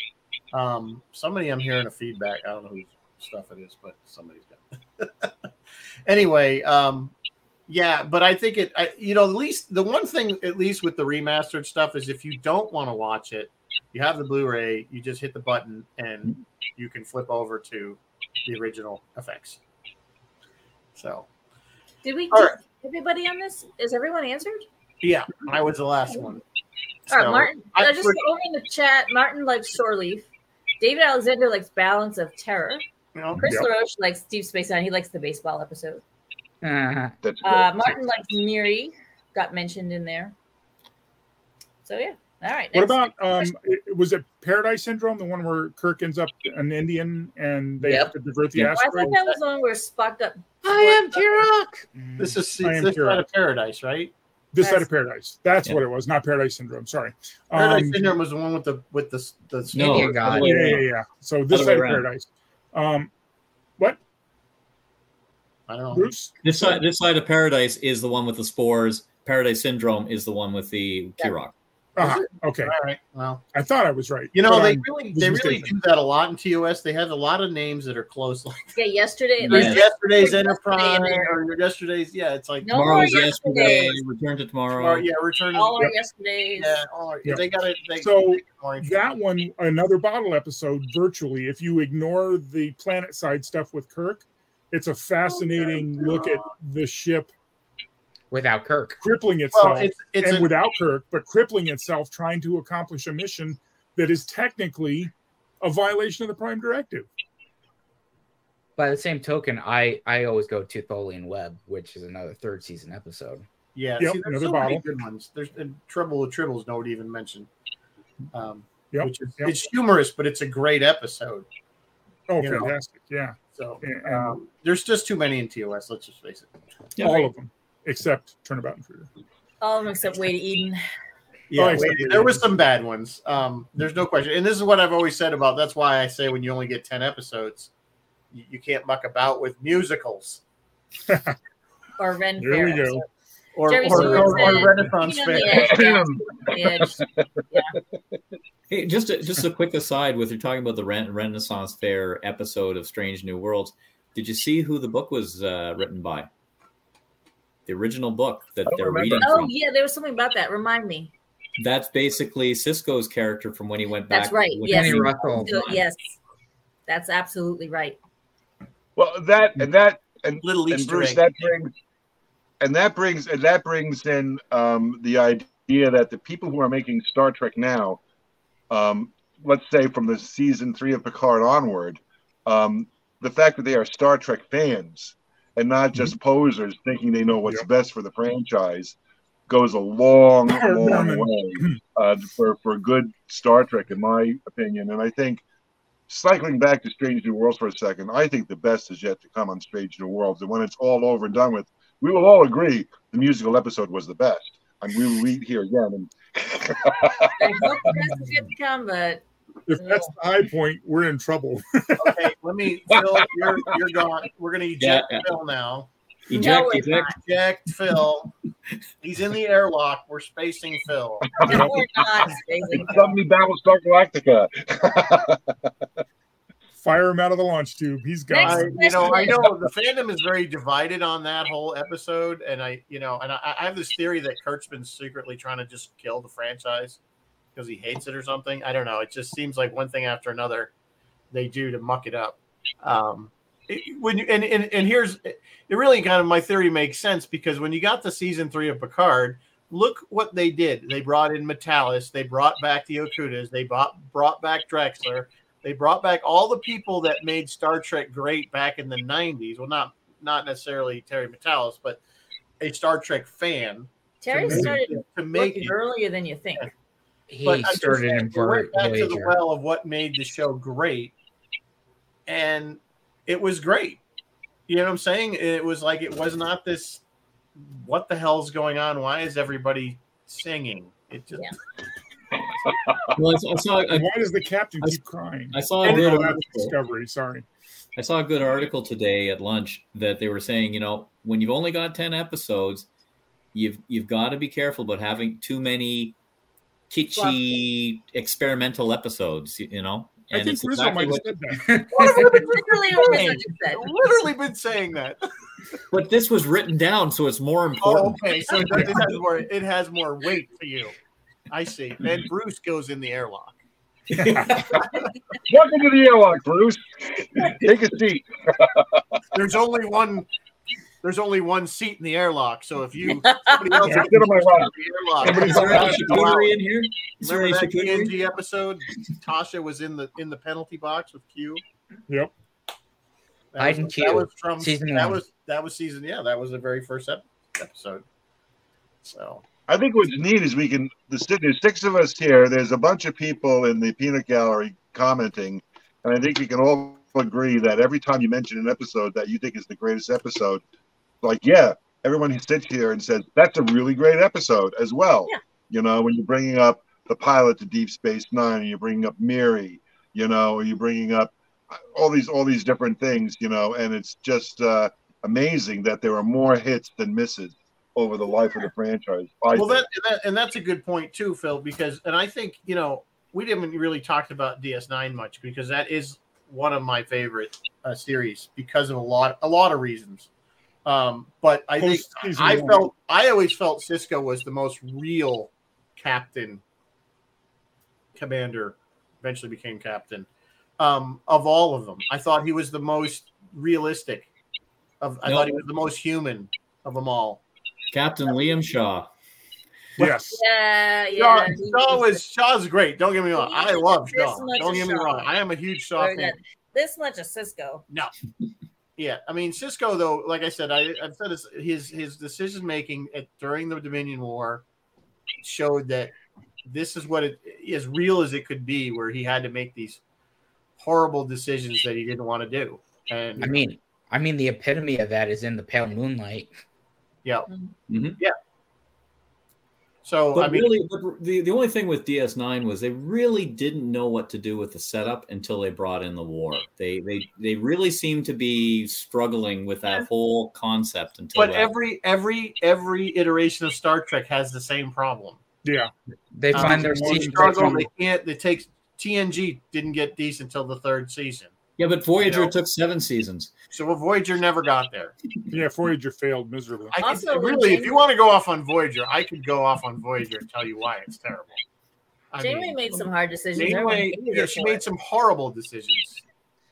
Um, somebody I'm hearing a feedback. I don't know whose stuff it is, but somebody's got. anyway, um, yeah, but I think it. I, you know, at least the one thing, at least with the remastered stuff, is if you don't want to watch it, you have the Blu-ray. You just hit the button and you can flip over to the original effects. So Did we All get right. everybody on this? Is everyone answered? yeah, I was the last one. All right, So, Martin. I- uh, just over in the chat, Martin likes Shore Leave. David Alexander likes Balance of Terror. you know, Chris Yep. LaRoche likes Deep Space Nine. He likes the baseball episode. Uh, That's Uh. Martin like Miri. Got mentioned in there. So yeah. All right. What about um? it- Was it Paradise Syndrome, the one where Kirk ends up an Indian and they Yep. have to divert the Yep. Oh, I asteroid? thought that was the one where Spock got. I am Kirok. this is this curious. side of paradise, right? This side of Paradise. That's Yeah. what it was, not Paradise Syndrome. Sorry. Paradise Um, Syndrome was the one with the with the the No, Indian god. yeah, yeah, yeah, yeah. So this Other side of. Paradise. Um, what, I don't know. Bruce? This side, this side of paradise is the one with the spores. Paradise syndrome is the one with the Kirok. Uh-huh. Okay, All right. Well, I thought I was right. you know they I'm- really they really do that a lot in TOS. They have a lot of names that are close. Like Yeah, yesterday. Yeah. there's like, yesterday's yesterday Enterprise in or yesterday's. Yeah, it's like No Tomorrow's more yesterday. yesterdays. Return to tomorrow. tomorrow. Yeah, return. all our Yep. yesterdays. Yeah, all our, Yep. they got it. They, So, they- that one another bottle episode virtually if you ignore the planet side stuff with kirk it's a fascinating look at the ship Without Kirk. crippling itself well, it's it's and a, without kirk but crippling itself trying to accomplish a mission that is technically a violation of the prime directive By the same token, I I always go to Tholian Web, which is another third season episode. yeah. Yep, see, there's another so many good ones. There's and Trouble with Tribbles. Nobody even mentioned. Um, Yep, which is yep. it's humorous, but it's a great episode. oh You know. fantastic yeah So And- and- um, there's just too many in TOS. Let's just face it. Yeah. all of them except turnabout intruder All of them except Way to Eden. Yeah, Oh, exactly. there were some bad ones. Um, there's no question, and this is what I've always said about. That's why I say when you only get ten episodes, you, you can't muck about with musicals Or Ren There Fair. we go. episode. or Jerry or, or, or Renaissance fair. yeah, the edge. Hey, just a, just a quick aside with you're talking about the Ren- Renaissance Fair episode of Strange New Worlds. Did you see who the book was uh, written by? The original book that they're remember. reading Oh from. yeah, there was something about that. Remind me. That's basically Sisko's character from when he went back. That's right, yes. Russell. Yes, that's absolutely right. Well, that and that and Little and Easter Bruce, egg. that brings and that brings and that brings in um, the idea that the people who are making Star Trek now, um, let's say from the season three of Picard onward, um, the fact that they are Star Trek fans and not just posers thinking they know what's best for the franchise goes a long, long way uh, for for good Star Trek, in my opinion. And I think cycling back to Strange New Worlds for a second, I think the best is yet to come on Strange New Worlds. And when it's all over and done with, we will all agree the musical episode was the best. And we will read here again. And I hope the best is yet to come, but if that's the high point we're in trouble Okay, let me. Phil, you're you're gone. We're gonna eject Yeah. Phil now. Eject, No, eject. Eject Phil. He's in the airlock. We're spacing Phil. no, we're not. Amazing. suddenly Battlestar Galactica. fire him out of the launch tube He's gone I, you know, I know the fandom is very divided on that whole episode, and I, you know, and I, I have this theory that Kurt's been secretly trying to just kill the franchise because he hates it or something. I don't know. It just seems like one thing after another they do to muck it up. Um, it- when you, and, and and here's it really kind of my theory makes sense because when you got the season three of Picard, look what they did. They brought in Matalas, they brought back the Okudas, they brought brought back Drexler, they brought back all the people that made Star Trek great back in the '90s. Well, not not necessarily Terry Matalas, but a Star Trek fan Terry to make, started to make it. earlier than you think. He But I'm started saying, in they went back to the well of what made the show great, and it was great. You know what I'm saying? It was like it was not this. What the hell's going on? Why is everybody singing? It just Yeah. Well, I saw, I saw, I, why does the captain I- keep crying I saw a Oh, good that's article. discovery sorry I saw a good article today at lunch that they were saying, you know, when you've only got ten episodes, you've you've got to be careful about having too many kitschy experimental episodes. You know, i think it's rizzo exactly might have what, said that Literally what Rizzo just said. literally been saying that. but this was written down, so it's more Oh, important. okay. So it, it has more. It has more weight for you. I see. Then Bruce goes in the airlock. Welcome to the airlock, Bruce. Take a seat. There's only one there's only one seat in the airlock. So if you somebody else Yeah. Get on my lap. in the airlock, Is charcuterie in here? Is there Remember any that charcuterie? TNG episode? Tasha was in the in the penalty box with Q. Yep. That Hide was, and that was from season that one. was that was season yeah that was the very first ep- episode. So I think what's neat is we can. The, there's six of us here. There's a bunch of people in the peanut gallery commenting, and I think we can all agree that every time you mention an episode that you think is the greatest episode, like yeah, everyone who sits here and says that's a really great episode as well. Yeah. You know, when you're bringing up the pilot to Deep Space Nine, and you're bringing up Miri, you know, or you're bringing up all these all these different things, you know, and it's just uh, amazing that there are more hits than misses over the life of the franchise. I well that, and that and that's a good point too, Phil. Because and I think you know we didn't really talked about DS9 much because that is one of my favorite uh, series because of a lot a lot of reasons. Um, but I think Post-season I one. felt I always felt Sisko was the most real captain, commander, eventually became captain um, of all of them. I thought he was the most realistic. Of I No. thought he was the most human of them all. Captain Liam Shaw. Yes. Yeah, Shaw, yeah. Shaw was Shaw's great. Don't get me wrong. I love Shaw. Don't of get me Shaw. wrong. I am a huge Shaw fan. this much of Sisko. No. Yeah, I mean Sisko though. Like I said, I, I've said this, his his decision making at during the Dominion War showed that this is what it as real as it could be, where he had to make these horrible decisions that he didn't want to do. And I mean, I mean, the epitome of that is in the pale moonlight. Yeah, Mhm. so But I mean, really, but the, the only thing with DS9 was they really didn't know what to do with the setup until they brought in the war. They they they really seemed to be struggling with that whole concept until. but that- every every every iteration of Star Trek has the same problem. Yeah. They Um, find their one They season struggle. They can't. It takes TNG didn't get decent until the third season. Yeah, but Voyager you know. took seven seasons. So Voyager never got there. Yeah. Voyager failed miserably. I Also, could, when really, if you want to go off on Voyager, I could go off on Voyager and tell you why it's terrible. I Janeway mean, made some hard decisions. Everyone Janeway, yeah, she made it. some horrible decisions.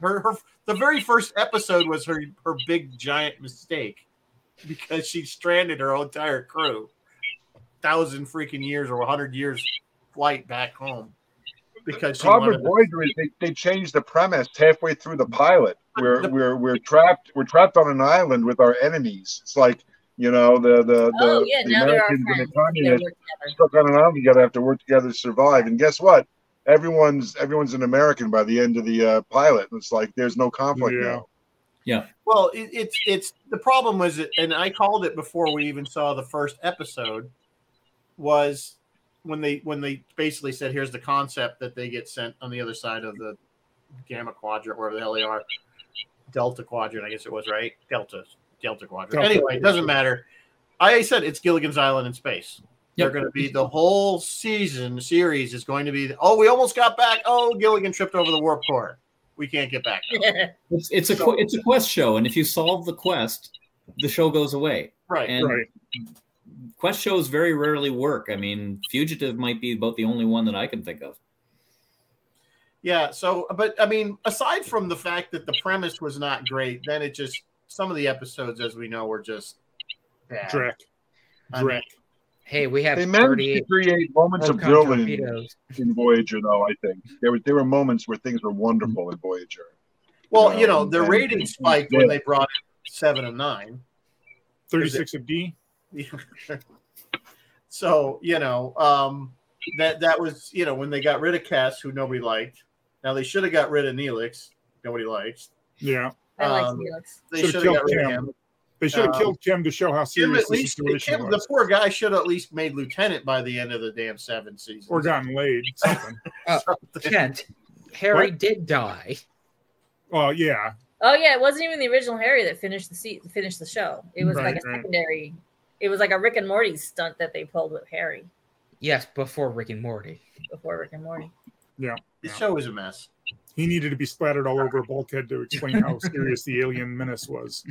Her, her, the very first episode was her her big giant mistake because she stranded her entire crew, thousand freaking years or hundred years flight back home because she problem wanted with Voyager is they, they changed the premise halfway through the pilot. We're The- we're we're trapped we're trapped on an island with our enemies. It's like you know the the, the, Oh yeah, the now they're our Americans and the They communists stuck on an island together have to work together to survive. And guess what? Everyone's everyone's an American by the end of the uh, pilot. It's like there's no conflict Yeah. now. Yeah. Well, it, it's it's the problem was and I called it before we even saw the first episode. Was when they when they basically said, "Here's the concept that they get sent on the other side of the gamma quadrant, wherever the hell they are, delta quadrant, I guess it was right, delta delta quadrant. Delta. Anyway, it doesn't matter. I said it's Gilligan's Island in space. They're going to be the whole season series is going to be. Oh, we almost got back. Oh, Gilligan tripped over the warp core. We can't get back. now." It's it's a que- it's a quest show, and if you solve the quest, the show goes away. Right. And Right. Quest shows very rarely work. I mean, Fugitive might be about the only one that I can think of. Yeah. So, but I mean, aside from the fact that the premise was not great, then it just some of the episodes, as we know, were just bad. Drek. I Drek. Hey, we have They managed to 38 create moments of Volcon brilliance torpedoes. in Voyager, though. I think there were there were moments where things were wonderful in Voyager. well, you um, know, the And- rating spiked when they brought in seven and nine. 36 of D. so you know, um, that that was you know when they got rid of Cass, who nobody liked. Now they should have got rid of Neelix. Nobody likes. Yeah. I like Um, Felix. They Should've got killed rid of Kim. him. They should have Um, killed Kim to show how Kim serious at the situation Kim, the poor guy should have at least made lieutenant by the end of the damn seven seasons. Or gotten laid. Something. Kent, Harry did die. well, yeah. Oh yeah, it wasn't even the original Harry that finished the seat, finished the show. It was Right, like a right. secondary. It was like a Rick and Morty stunt that they pulled with Harry Yes, before Rick and Morty. before Rick and Morty. Yeah. The show was a mess. He needed to be splattered all over a bulkhead to explain how serious the alien menace was.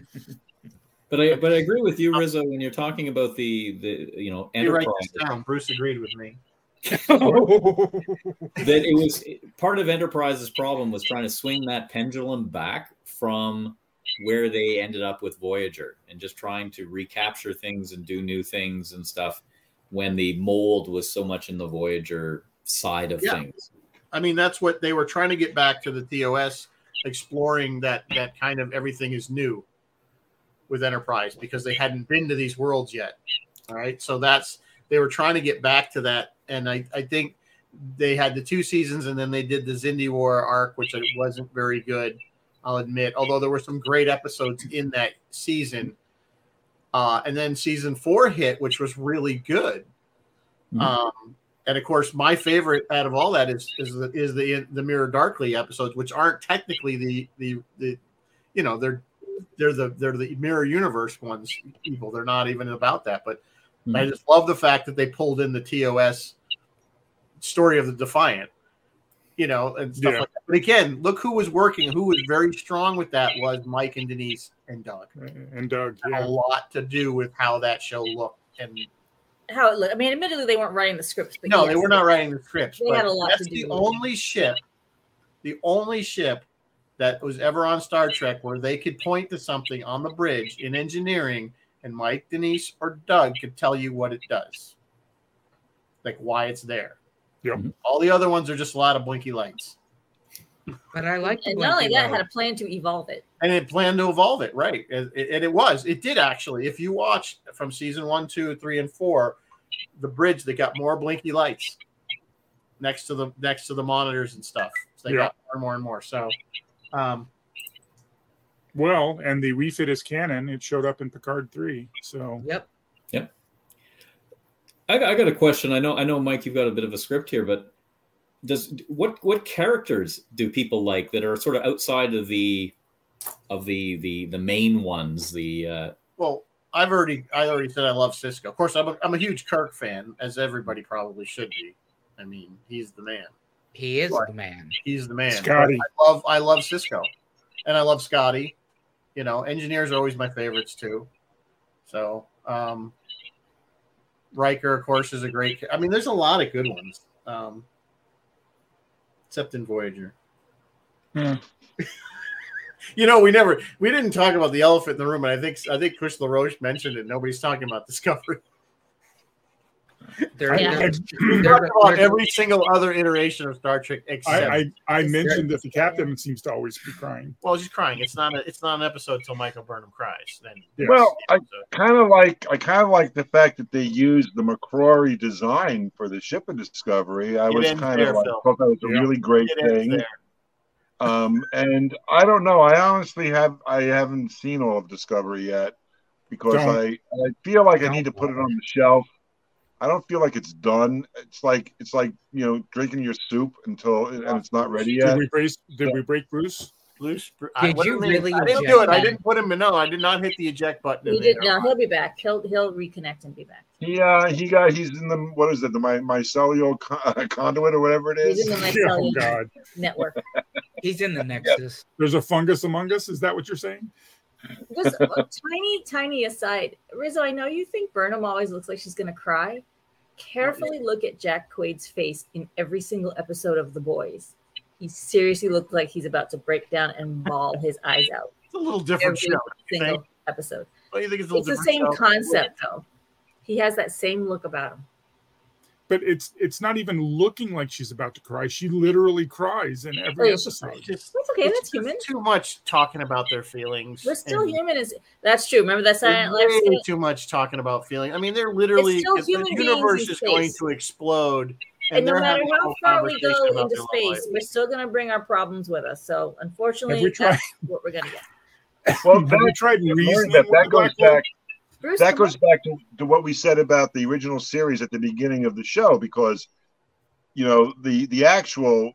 But I but I agree with you, Rizzo, when you're talking about the the you know You write enterprise. this down. Bruce agreed with me. that it was part of Enterprise's problem was trying to swing that pendulum back from where they ended up with Voyager and just trying to recapture things and do new things and stuff when the mold was so much in the Voyager side of Yeah. things. I mean, that's what they were trying to get back to the TOS, exploring that that kind of everything is new with Enterprise because they hadn't been to these worlds yet. All right, so that's they were trying to get back to that, and I I think they had the two seasons, and then they did the Xindi War arc, which wasn't very good. I'll admit, although there were some great episodes in that season. Uh, and then season four hit, which was really good. Mhm. Um, and of course, my favorite out of all that is is the is the the Mirror Darkly episodes, which aren't technically the the the you know they're they're the they're the Mirror Universe ones. People, they're not even about that. But I Mhm. just love the fact that they pulled in the TOS story of the Defiant, you know, and stuff Yeah. like that. But again, look who was working, who was very strong with that was Mike and Denise and Doug. Uh, and Doug, Had yeah. A lot to do with how that show looked and How it looked. I mean, admittedly, they weren't writing the scripts, but no, yes, they were not writing the scripts. They had a lot that's to the do with it. only ship, the only ship that was ever on Star Trek where they could point to something on the bridge in engineering, and Mike, Denise, or Doug could tell you what it does, like why it's there. Yep. Mhm. All the other ones are just a lot of blinky lights, But I like the And not only that, light. had a plan to evolve it. and it planned to evolve it, right? And it, and it was, it did actually. If you watch from season one, two, three, and four, the bridge they got more blinky lights next to the next to the monitors and stuff. So they Yeah. got more and more and more. So, um, Well, and the refit is canon. It showed up in Picard three. So Yep. I, got- I got a question. I know, I know, Mike, you've got a bit of a script here, but does what what characters do people like that are sort of outside of the of the the the main ones? The uh, well, I've already I already said I love Sisko. Of course, I'm a, I'm a huge Kirk fan, as everybody probably should be. I mean, he's the man. He is Right. the man. He's the man. Scotty. I love I love Sisko, and I love Scotty. You know, engineers are always my favorites too. So, um, Riker, of course, is a great. I mean, there's a lot of good ones, um, except in Voyager. Hmm. you know, we never we didn't talk about the elephant in the room, and I think I think Chris LaRoche mentioned it. Nobody's talking about Discovery. They're, Yeah. they're, We they're- talked about they're- every single other iteration of Star Trek except. I, I I mentioned that the captain seems to always be crying. well, she's crying. It's not a it's not an episode till Michael Burnham cries. Then Yes. Well, I kind of like I kind of like the fact that they used the McQuarrie design for the ship of Discovery. I It was kind of like, Phil. thought that was a Yeah. really great it thing. Um, and I don't know. I honestly have I haven't seen all of Discovery yet because Don't. I I feel like I Don't need to put it on the shelf. I don't feel like it's done. It's like it's like you know drinking your soup until and it's not ready yet. did yet. we break? Did we break Bruce? Bruce, Did what you really I didn't do it. I didn't put him in. No, I did not hit the eject button. He did. there. No, he'll be back. He'll he'll reconnect and be back. He uh he got he's in the what is it the my mycelial con- conduit or whatever it is. He's in the Oh God! network. He's in the Nexus. There's a fungus among us. Is that what you're saying? Just a tiny, tiny aside. Rizzo, I know you think Burnham always looks like she's going to cry. Carefully look at Jack Quaid's face in every single episode of The Boys. He seriously looked like he's about to break down and bawl his eyes out. It's a little different Every show. Single think? episode. Well, you think it's a It's the same show? concept, though. He has that same look about him. But it's it's not even looking like she's about to cry. She literally cries in every yeah, episode. It's just That's okay. it's That's just human. Too much talking about their feelings. We're still and human. Is that's true? Remember that silent laugh? Way too much talking about feeling. I mean, they're literally still human the universe is going to explode. And no matter how far we go into space, we're still going to bring our problems with us. So, unfortunately, we tried- that's what we're going to get. Well, Have we that, tried reasoning that, that goes black hole? Bruce, that goes back to, to what we said about the original series at the beginning of the show because you know the the actual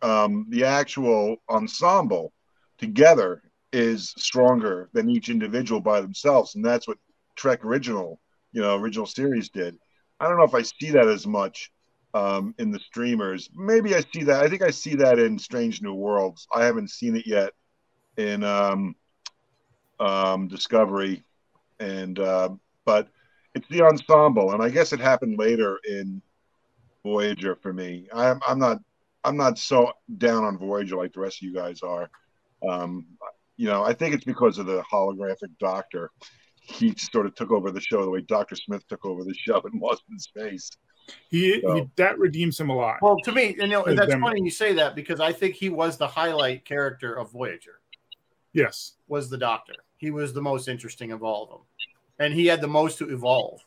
um the actual ensemble together is stronger than each individual by themselves and that's what trek original you know original series did. I don't know if i see that as much um in the streamers. Maybe i see that i think i see that in strange new worlds. I haven't seen it yet in um um discovery and uh, but it's the ensemble, and I guess it happened later in Voyager for me. I'm I'm not I'm not so down on Voyager like the rest of you guys are. Um, you know, I think it's because of the holographic Doctor. He sort of took over the show the way Doctor Smith took over the show in Lost in Space. He, So- he that redeems him a lot. Well, to me, you know, With that's funny you say that because I think he was the highlight character of Voyager. Yes. Was the Doctor? He was the most interesting of all of them, and he had the most to evolve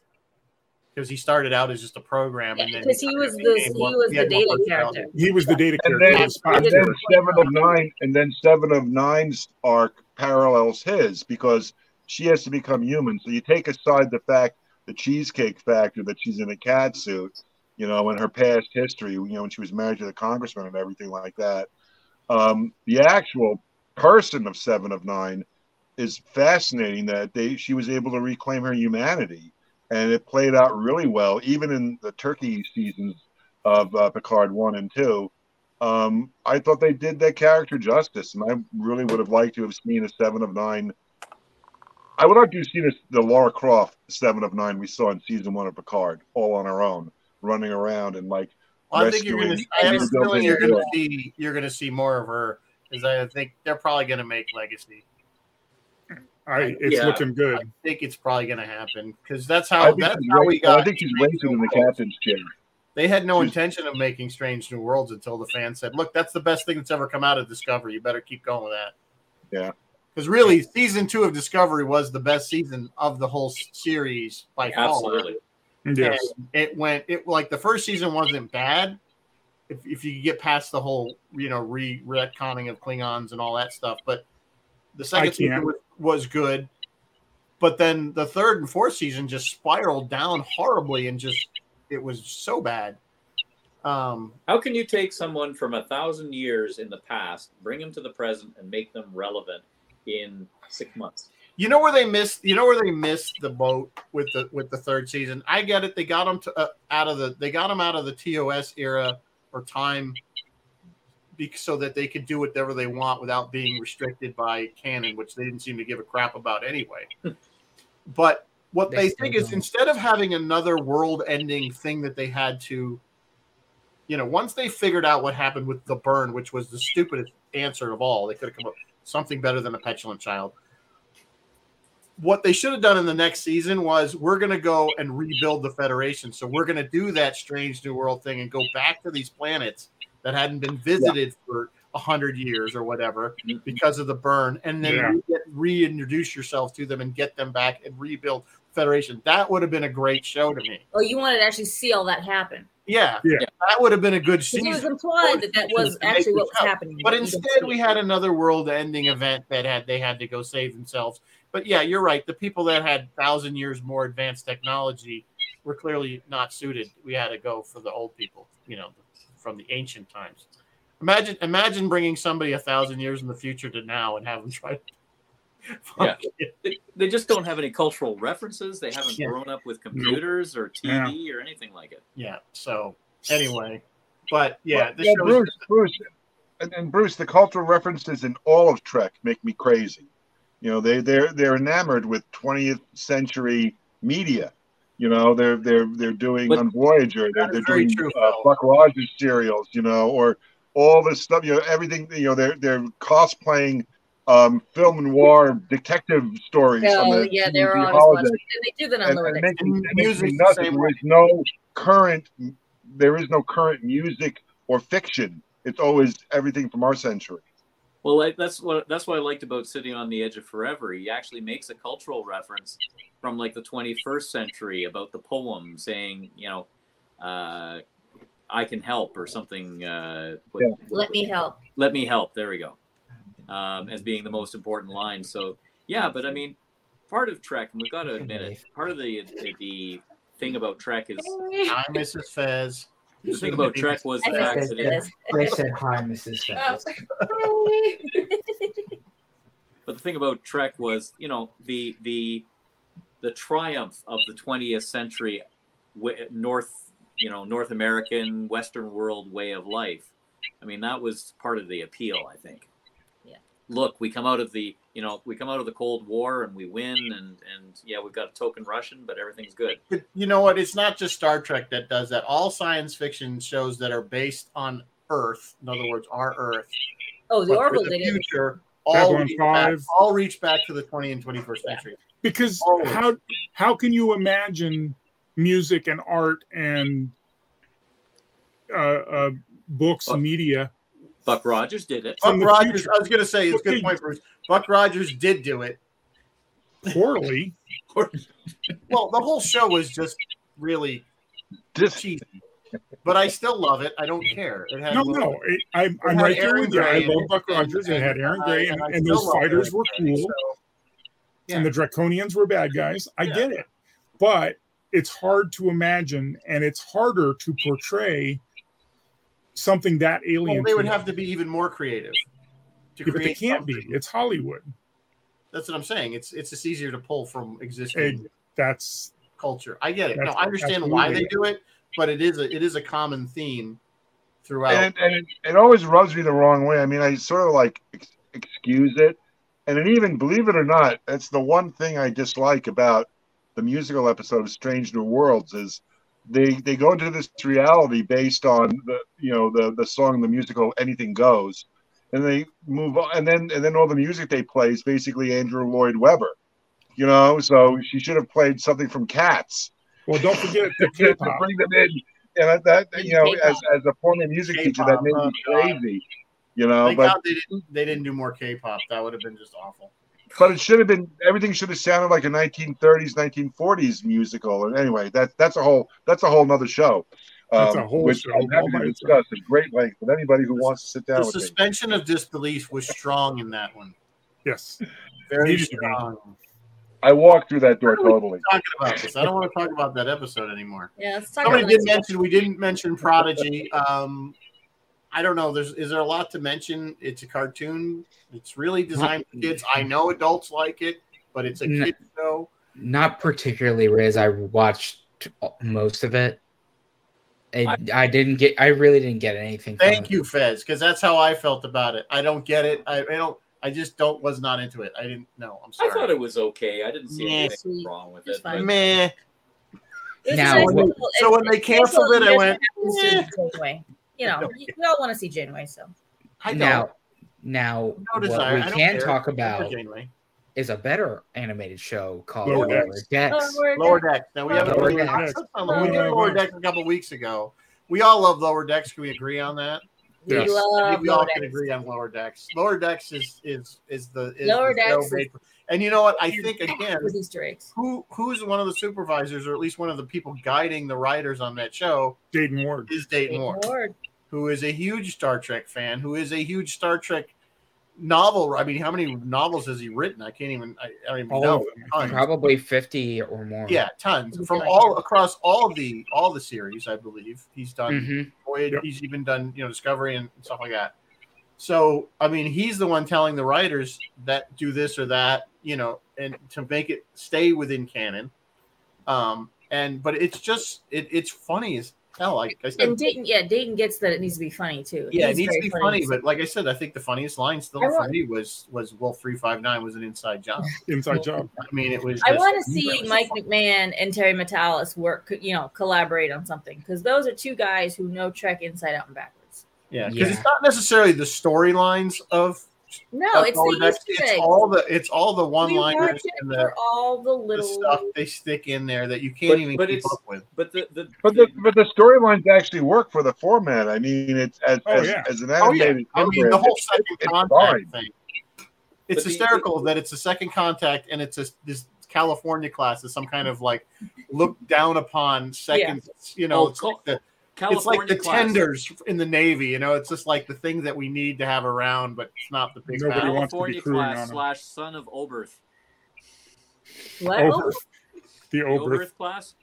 because he started out as just a program, and then because he was the became he was he the had more data character. He was the data And character. then, and then. Seven of Nine, and then Seven of Nine's arc parallels his because she has to become human. So you take aside the fact, the cheesecake factor that she's in a cat suit, you know, and her past history, you know, when she was married to the congressman and everything like that. Um, the actual person of Seven of Nine is fascinating that they she was able to reclaim her humanity, and it played out really well, even in the turkey seasons of uh, Picard one and two. Um, I thought they did that character justice, and I really would have liked to have seen a Seven of Nine. I would like to have seen the Lara Croft Seven of Nine we saw in season one of Picard, all on her own, running around and like Well, I think you're gonna. I have a feeling you're gonna see. You're gonna see more of her because I think they're probably gonna make Legacy. I, it's Yeah. looking good. I think it's probably gonna happen because that's how that's she's how we got. I think she's racing in the captain's chair. They had no she's- intention of making Strange New Worlds until the fans said, "Look, that's the best thing that's ever come out of Discovery. You better keep going with that." Yeah. Because really, season two of Discovery was the best season of the whole series by far. Absolutely. Yes. And it went it like the first season wasn't bad. If, if you get past the whole you know re retconning of Klingons and all that stuff, but the second season was, was good. But then the third and fourth season just spiraled down horribly and just it was so bad. Um, How can you take someone from a thousand years in the past, bring them to the present, and make them relevant in six months? You know where they missed. You know where they missed the boat with the with the third season. I get it. They got them to uh, out of the. They got them out of the TOS era or time, so that they could do whatever they want without being restricted by canon, which they didn't seem to give a crap about anyway. but what They they, think is instead of having another world-ending thing that they had to, you know, once they figured out what happened with the burn, which was the stupidest answer of all, they could have come up with something better than a petulant child. What they should have done in the next season was we're going to go and rebuild the federation. So we're going to do that strange new world thing and go back to these planets that hadn't been visited for a hundred years or whatever because of the burn and then Yeah. re- get, reintroduce yourself to them and get them back and rebuild federation that would have been a great show to me Oh, you wanted to actually see all that happen. yeah, Yeah. that would have been a good 'Cause It was implied that that was actually what was happening. but instead, we had another world-ending event that had they had to go save themselves. But yeah, you're right. The people that had thousand years more advanced technology were clearly not suited. We had to go for the old people, you know, from the ancient times. Imagine, imagine bringing somebody a thousand years in the future to now and have them try. Yeah. They, they just don't have any cultural references. They haven't Yeah. grown up with computers or TV or anything like it. yeah. So anyway, but yeah, this Well, show Bruce, Bruce, and, and Bruce, the cultural references in all of Trek make me crazy. You know, they they're they're enamored with 20th century media. You know, they're they're they're doing But- on Voyager, they're, they're doing true, uh, Buck Rogers serials. You know, or all this stuff. You know, everything. You know, they're they're cosplaying um, film noir detective stories. on Oh, the yeah, they were TV on as holodeck. And they do that on and, Lower and making, And it makes me music's the nuts. same There way. is no current. There is no current music or fiction. It's always everything from our century. Well, like, that's what that's what I liked about City on the edge of forever. He actually makes a cultural reference from like the 21st century about the poem saying, you know, uh, "I can help" or something. Uh, what- Yeah. what- Let me help. Let me help. There we go. Um, as being the most important line. So yeah, but I mean, part of Trek, and we've got to admit it. Part of the the, the thing about Trek is Hi, Mrs. Fez. The thing about Trek was the I fact that it. They said hi, Mrs. Fez. But the thing about Trek was, you know, the the the triumph of the 20th century North, you know, North American Western world way of life. I mean, that was part of the appeal, I think. Yeah. Look, we come out of the, you know, we come out of the Cold War and we win, and and yeah, we've got a token Russian, but everything's good. But you know what? It's not just Star Trek that does that. All science fiction shows that are based on Earth, in other words, our Earth, Oh, the but for Orville the did future, all Babylon reach, back, 5. all reach back to the 20th and 21st century. because Always. how how can you imagine music and art and uh, uh, books Well- media Buck Rogers did it. Buck Rogers, future. I was going to say, it's a good point, Bruce. Buck Rogers did do it. poorly? Well, the whole show was just really Just cheesy, but I still love it. I don't care. It had No, little- no, it, I'm, I'm had right there with you. I love it, Buck and- Rogers. It had Erin I- Gray, and, I and those fighters were cool, so, yeah. and the Draconians were bad guys. I Yeah. get it, but it's hard to imagine, and it's harder to portray something that alien. well, they would have to be even more creative. To Yeah, but they can't be. It's Hollywood. That's what I'm saying. It's it's just easier to pull from existing Hey, That's culture. I get it. No, I understand why they do it, but it is a it is a common theme throughout. and, and it, it always rubs me the wrong way. I mean, I sort of like ex- excuse it, and it even believe it or not, that's the one thing I dislike about the musical episode of Strange New Worlds is they they go into this reality based on the you know the the song the musical Anything Goes, and they move on, and then and then all the music they play is basically Andrew Lloyd Webber, you know. So she should have played something from Cats well. Don't forget the to, to bring them in. And that, that you know, as, as a former music teacher, that made me uh, crazy. You know, Thank but God they didn't they didn't do more K-pop. That would have been just awful. But it should have been everything should have sounded like a 1930s, 1940s musical. And anyway, that's that's a whole that's a whole nother show. That's um, a whole which show I'm happy to discuss at great length with anybody who wants to sit down The with me. suspension of disbelief was strong in that one. Yes, Very Needed to be. strong. I walked through that door totally. Talking about this, I don't want to talk about that episode anymore. Yeah, let's talk Somebody about did next mention we didn't mention Prodigy. Um, I don't know. There's is there a lot to mention? It's a cartoon. It's really designed for kids. I know adults like it, but it's a No. kid show. Not particularly, Riz. I watched most of it. I, I- I didn't get. I really didn't get anything. From Thank it. you, Fez, because that's how I felt about it. I don't get it. I, I don't. I just don't. Was not into it. I didn't know. I'm sorry. I thought it was okay. I didn't see Yeah, anything sweet. wrong with It's it. fine. but- Meh. It's Now, a nice when- so when they canceled it, I little went, happens to. Janeway. You know, we all want to see Janeway, so I don't. Now, now, no what we I can care. talk about Janeway. is a better animated show called Lower Lower Decks. Decks. Lower Lower Decks. Decks. Now we haven't Lower really Decks. talked about Lower, oh, we did Lower Lower Decks. Decks a couple weeks ago. We all love Lower Decks. Can we agree on that? we Yes. I love think we all Lower can Decks. agree on Lower Decks. Lower Decks is is is the is Lower the show Decks made for- and you know what? I think again, with Easter eggs. who who's one of the supervisors or at least one of the people guiding the writers on that show Dayton Ward. is Dayton Great Ward, Lord. who is a huge Star Trek fan, who is a huge Star Trek novel. I mean, how many novels has he written? I can't even. I, I don't even All know. Tons. Probably fifty or more. Yeah, tons from all across all the all the series. I believe he's done. hmm Voyage. Yep. He's even done you know Discovery and stuff like that. So I mean, he's the one telling the writers that do this or that, you know, and to make it stay within canon. Um, and but it's just it, it's funny as hell. Like I said, And Dayton, yeah, Dayton gets that it needs to be funny too. yeah, it needs to be funny. But like I said, I think the funniest line still I for want- me was was Wolf three five nine was an inside job. Inside job. I mean, it was. I want to see Mike McMahan and Terry Matalas work, you know, collaborate on something because those are two guys who know Trek inside out and backwards. Yeah, because Yeah. it's not necessarily the storylines of No, of it's Lower the Decks, Easter it's eggs. all the it's all the one liners and the, all the the little. stuff they stick in there that you can't But- even but keep it's- up with. But the, the But the but the storylines actually work for the format. I mean, it's as Oh, as, yeah. as an Oh yeah, animated. I mean the whole second it's contact fine. thing. It's But the- hysterical that it's a second contact and it's a this California class is some kind of like look down upon second. You know, Oh, it's Col- like the California it's like the class. tenders in the Navy. You know, it's just like the thing that we need to have around, but it's not the big. Nobody battle. wants to be California crewing on class 'em. slash son of Oberth. What? Oberth. The The Oberth. Oberth class?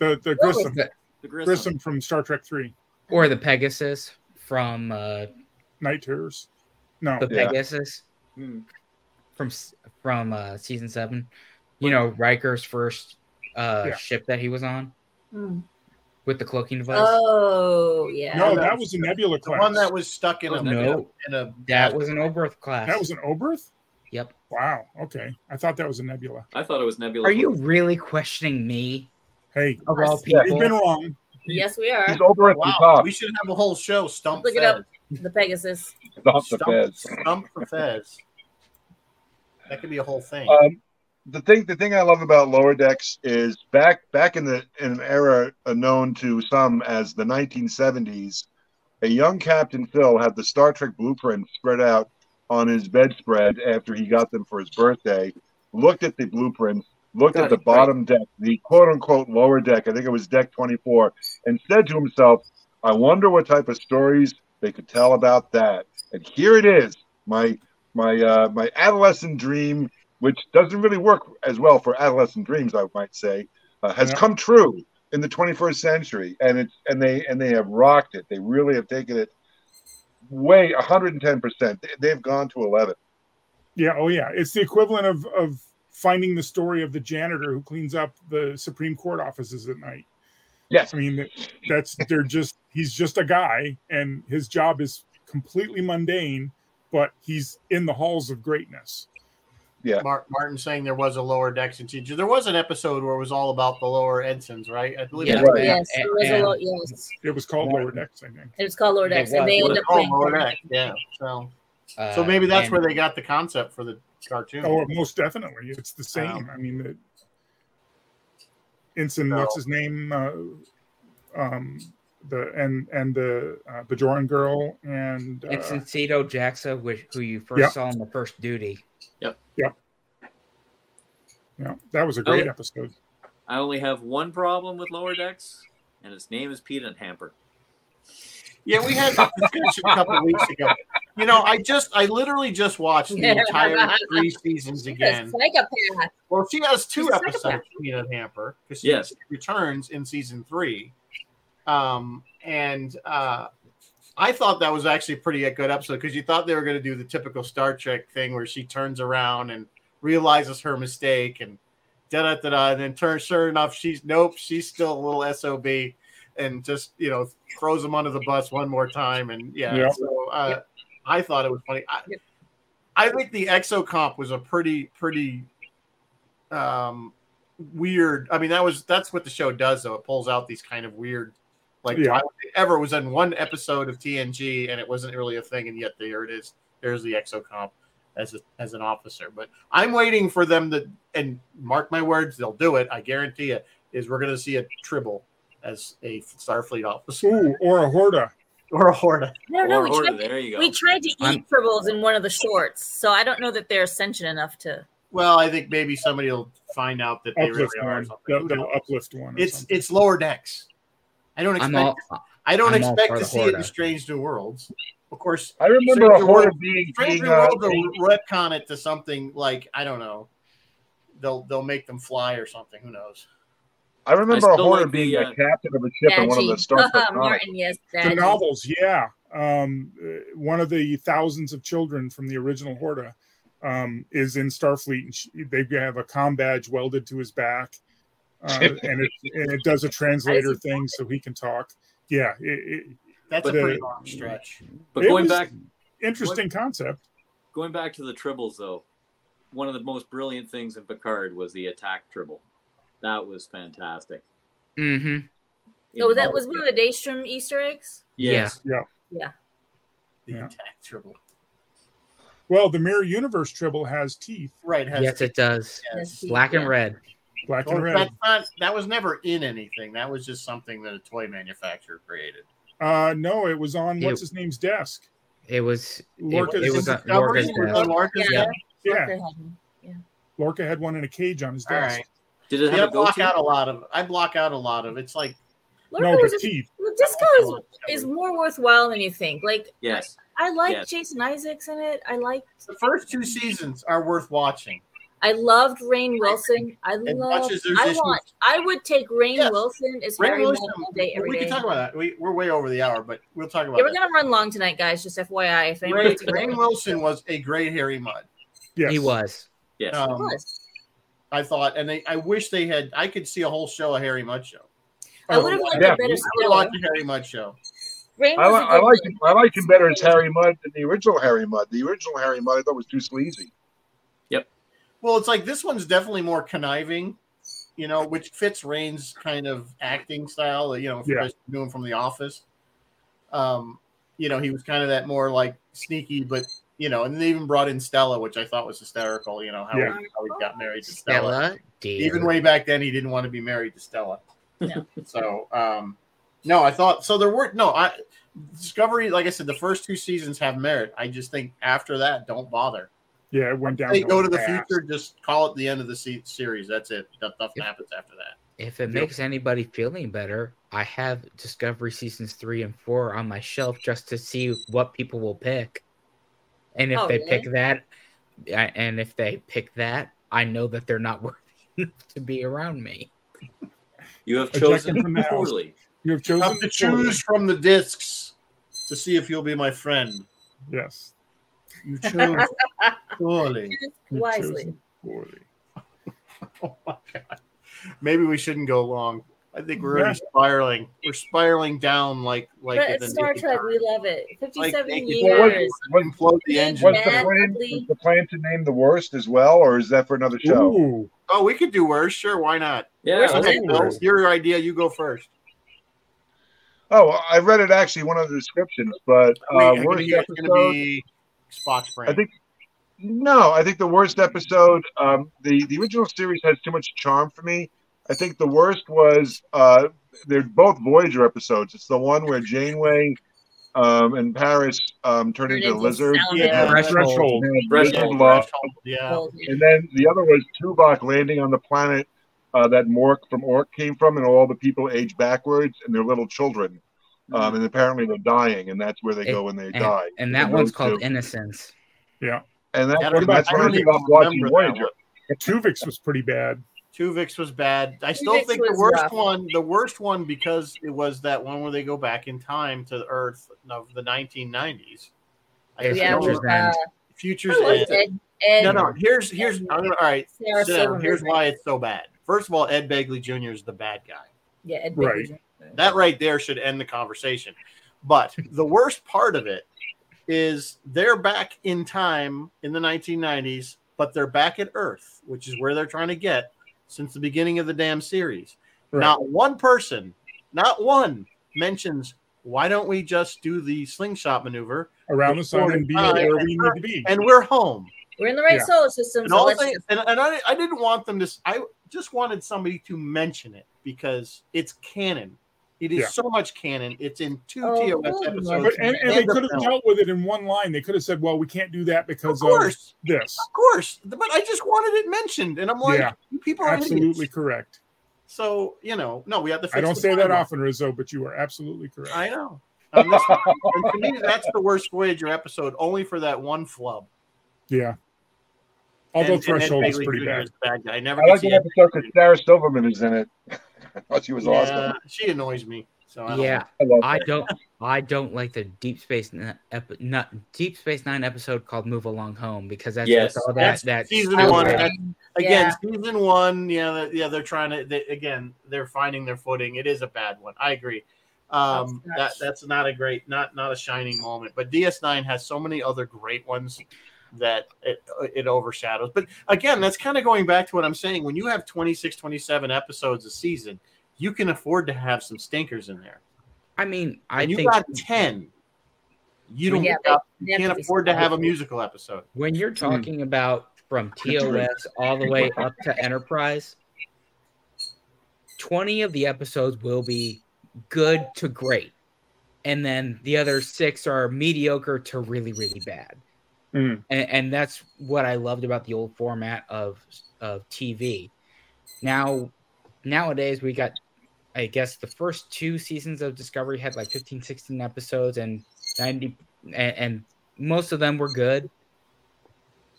The the Grissom. The- The Grissom. Grissom from Star Trek Three. or the Pegasus from uh, Night Terrors. No. the Yeah. Pegasus Hmm. from from uh, season seven. You know, Riker's first uh, Yeah. ship that he was on Hmm. With the cloaking device. Oh yeah. No, that that was was a Nebula The class. one that was stuck in a No. in a that was an Oberth class. That was an Oberth? Yep. Wow. Okay. I thought that was a Nebula. I thought it was Nebula. Are you really questioning me Hey, of all people? you've been wrong. Yes, we are. He's over at the top. we should have a whole show. Stump Look it Fez. up. The Pegasus. Stop the Stump. Stump for Fez. That could be a whole thing. Um, the thing, the thing I love about Lower Decks is back back in the in an era known to some as the 1970s. A young Captain Phil had the Star Trek blueprint spread out on his bedspread after he got them for his birthday. Looked at the blueprints, looked Got at the it, right. bottom deck, the quote unquote lower deck. I think it was deck 24, and said to himself, "I wonder what type of stories they could tell about that." And here it is, my my uh, my adolescent dream, which doesn't really work as well for adolescent dreams, I might say, uh, has Yeah. come true in the 21st century, and it's and they and they have rocked it. They really have taken it way 110 percent. They've gone to 11. Yeah, oh yeah. It's the equivalent of of finding the story of the janitor who cleans up the Supreme Court offices at night. Yes, I mean, that's they're just he's just a guy, and his job is completely mundane, but he's in the halls of greatness. Mar- Martin saying there was a lower decks in teacher. There was an episode where it was all about the lower ensigns, right? I believe. Yeah. Right. Yes, And- it was a and- Yes, It was called Lower Decks, I think. it was called Lower It Decks, and they It was ended up called playing. lower deck. Yeah. So, Uh, so maybe that's and- where they got the concept for the cartoon. Oh, most definitely, it's the same. I mean, the Ensign, what's his name? Uh, um, the and and the uh, Bajoran girl and uh, It's Ensign Sito Jaxa, which who you first Yep. saw in the first duty. Yeah, that was a great Oh. episode. I only have one problem with Lower Decks, and his name is Peanut Hamper. Yeah, we had that discussion a couple of weeks ago. You know, I just, I literally just watched the entire three seasons again. psychopath. Well, she has two She's episodes, psychopath. Peanut Hamper, because she Yes. returns in season three. Um, and uh, I thought that was actually a pretty good episode because you thought they were going to do the typical Star Trek thing where she turns around and realizes her mistake and da da da da, and then turns. Sure enough, she's nope, she's still a little sob, and just you know throws him under the bus one more time, and yeah. Yeah. So uh, I thought it was funny. I, I think the Exocomp was a pretty pretty um weird. I mean, that was that's what the show does though. It pulls out these kind of weird like Yeah. why ever was in one episode of TNG and it wasn't really a thing, and yet there it is. There's the exocomp as a, as an officer. But I'm waiting for them to and mark my words, they'll do it. I guarantee it. Is we're going to see a Tribble as a Starfleet officer Ooh, or a Horta. or a Horta. I don't. Or, We or- tried, there you go. we tried to eat I'm- tribbles in one of the shorts, so I don't know that they're sentient enough to. Well, I think maybe somebody will find out that they Uplift really are. or one. something. They'll, they'll uplift one. It's something. it's lower decks. I don't expect. all. I don't I'm expect to the see it in Strange New Worlds. Of course, I remember Stranger a Horta World- being, Strange New uh, Worlds will retcon it to something like I don't know. They'll they'll make them fly or something. Who knows? I remember I a still Horta like the, being uh, a captain of a ship in one of the Badgie. Star Trek novels. Martin, yes, the novels, yeah. Um, uh, one of the thousands of children from the original Horta um, is in Starfleet, and she, they have a com badge welded to his back, uh, and it and it does a translator thing so he can talk. Yeah, it, it, That's But a pretty the- long stretch. but going back, interesting concept. going back to the tribbles though, one of the most brilliant things in Picard was the attack tribble. That was fantastic. Mm-hmm. Oh, that was one of the Daystrom Easter eggs. yes. The Yeah. Yeah. The attack triple. Well, the Mirror Universe Tribble has teeth, Right. Has Yes, it does. Yes. Black and red. Black and red. that's not. That was never in anything. That was just something that a toy manufacturer created. Uh, no, it was on Ew. what's his name's desk. It was. It, Lorca's it was a, Discovery? Lorca's Was desk. on Lorca's Yeah. desk? Yeah, Parker had one. Lorca had one in a cage on his desk. right. Did it Yeah, I have a block out a lot of. I block out a lot of. It's like Lorca No, was but a- teeth. well, Disco is, is more worthwhile than you think. Like, Yes. I like Yes. Jason Isaacs in it. I like. the first two seasons are worth watching. I loved Rainn Wilson. I much love. as there's I issues- want. I would take Rainn Yes. Wilson as Rainn Harry Mudd Wilson, all day, every we day. can talk about that. We, we're way over the hour, but we'll talk about Yeah, we're that. gonna run long tonight, guys. Just FYI. If Ray, anybody's Rainn Wilson was a great Harry Mudd. Yes, He was. Yes. Um, was. I thought, and they, I wish they had. I could see a whole show, of Harry Mudd show. I would have liked yeah. it better I would still. watch a Harry Mudd show. Rainn I, was li- a I good liked villain. him. I liked him better as Harry Mudd than the original Harry Mudd. The original Harry Mudd I thought was too sleazy. Well, it's like this one's definitely more conniving, you know, which fits Rainn's kind of acting style. You know, if Yeah. you guys knew him from The Office. Um, you know, he was kind of that more like sneaky, but you know, and they even brought in Stella, which I thought was hysterical. You know how, Yeah. he, how he got married to Stella. Stella. Even way back then, he didn't want to be married to Stella. Yeah. So, um, no, I thought so. There were no. I Discovery, like I said, the first two seasons have merit. I just think after that, don't bother. Yeah, it went down. They go to the fast. future, just call it the end of the se- series. That's it. Nothing Yep. happens after that. If it Yep. makes anybody feeling better, I have Discovery seasons three and four on my shelf just to see what people will pick. And if Oh, they really? pick that, I- and if they pick that, I know that they're not worthy to be around me. You have chosen from poorly. You have You chosen have to choose from the discs to see if you'll be my friend. Yes. You chose poorly. Choose You've wisely. poorly. Oh my god. Maybe we shouldn't go long. I think we're Yeah. already spiraling. We're spiraling down like like But in it's the Star Trek, Gun. we love it. Fifty-seven Naked Well, what- years. what- Implode the engine. What's the plan? ugly. Is the plan to name the worst as well, or is that for another show? Ooh, Oh, we could do worse. Sure, why not? Yeah, Okay, Ooh. Your idea. You go first. Oh, I read it actually one of the descriptions, but I mean, uh, I'm gonna worst episode. gonna be Spock's brain. I think no, I think the worst episode. Um, the the original series has too much charm for me. I think the worst was uh, they're both Voyager episodes. It's the one where Janeway um, and Paris um, turn Turn into into lizards. Yeah, and- threshold. And Threshold. love. Yeah. And then the other was Tuvok landing on the planet uh, that Mork from Ork came from, and all the people age backwards, and they're little children. Um, and apparently they're dying, and that's where they And- go when they And, die. and that And one's called two. Innocence. yeah. And that's, I don't- that's I when I don't stopped watching Voyager. Tuvix was pretty bad. Tuvix was bad. I still Tuvix think the worst rough. one, the worst one, because it was that one where they go back in time to the Earth of the 1990s. I It's Yeah, that Future's was- End. Futures who End. Ed, Ed, No, no. Here's here's. I'm gonna. All right. Sarah sit down. Here's why it's so bad. First of all, Ed Begley Jr. is the bad guy. Yeah, Ed Right. Begley. That right there should end the conversation. But the worst part of it is they're back in time in the 1990s, but they're back at Earth, which is where they're trying to get since the beginning of the damn series. Right. Not one person, not one mentions why don't we just do the slingshot maneuver Around the sun and be where and we need we're- to be. and we're home. We're in the right Yeah. solar system. And So all and, and I, I didn't want them to. I just wanted somebody to mention it because it's canon. It is Yeah. so much canon. It's in two Oh, TOS episodes. But and, and they and the could have film. dealt with it in one line. They could have said, "Well, we can't do that because of, course, this." of course. But I just wanted it mentioned, and I'm like, Yeah, you people are Absolutely idiots. correct. So you know, no, we have to. Fix I don't the say that timeline. often, Rizzo, but you are absolutely correct. I know. On this and to me, that's the worst Voyager episode, only for that one flub. yeah. Although And- and Threshold is pretty Jr. bad. is bad guy. I never I like the episode Begley because Sarah Silverman is in it. I thought she was Yeah, awesome. she annoys me. So I don't Yeah, I I don't. I don't like the Deep Space Nine, epi- not, Deep Space Nine episode called "Move Along Home" because that's Yes, with all that that's that season one, Okay. again Yeah. season one yeah that- yeah they're trying to they, again they're finding their footing it is a bad one i agree um that That's- that's not a great not not a shining moment but ds9 has so many other great ones that it it overshadows. But again that's kind of going back to what i'm saying. When you have 26 27 episodes a season you can afford to have some stinkers in there. I mean, I and you think got 10 you don't Yeah, got- you have can't to afford to have a musical episode. When you're hmm. talking about from TOS all the way up to Enterprise, 20 of the episodes will be good to great. And then the other six are mediocre to really, really bad. Mm. And, and that's what I loved about the old format of of TV. Now, nowadays we got, I guess, the first two seasons of Discovery had like 15, 16 episodes, and 90, and, and most of them were good.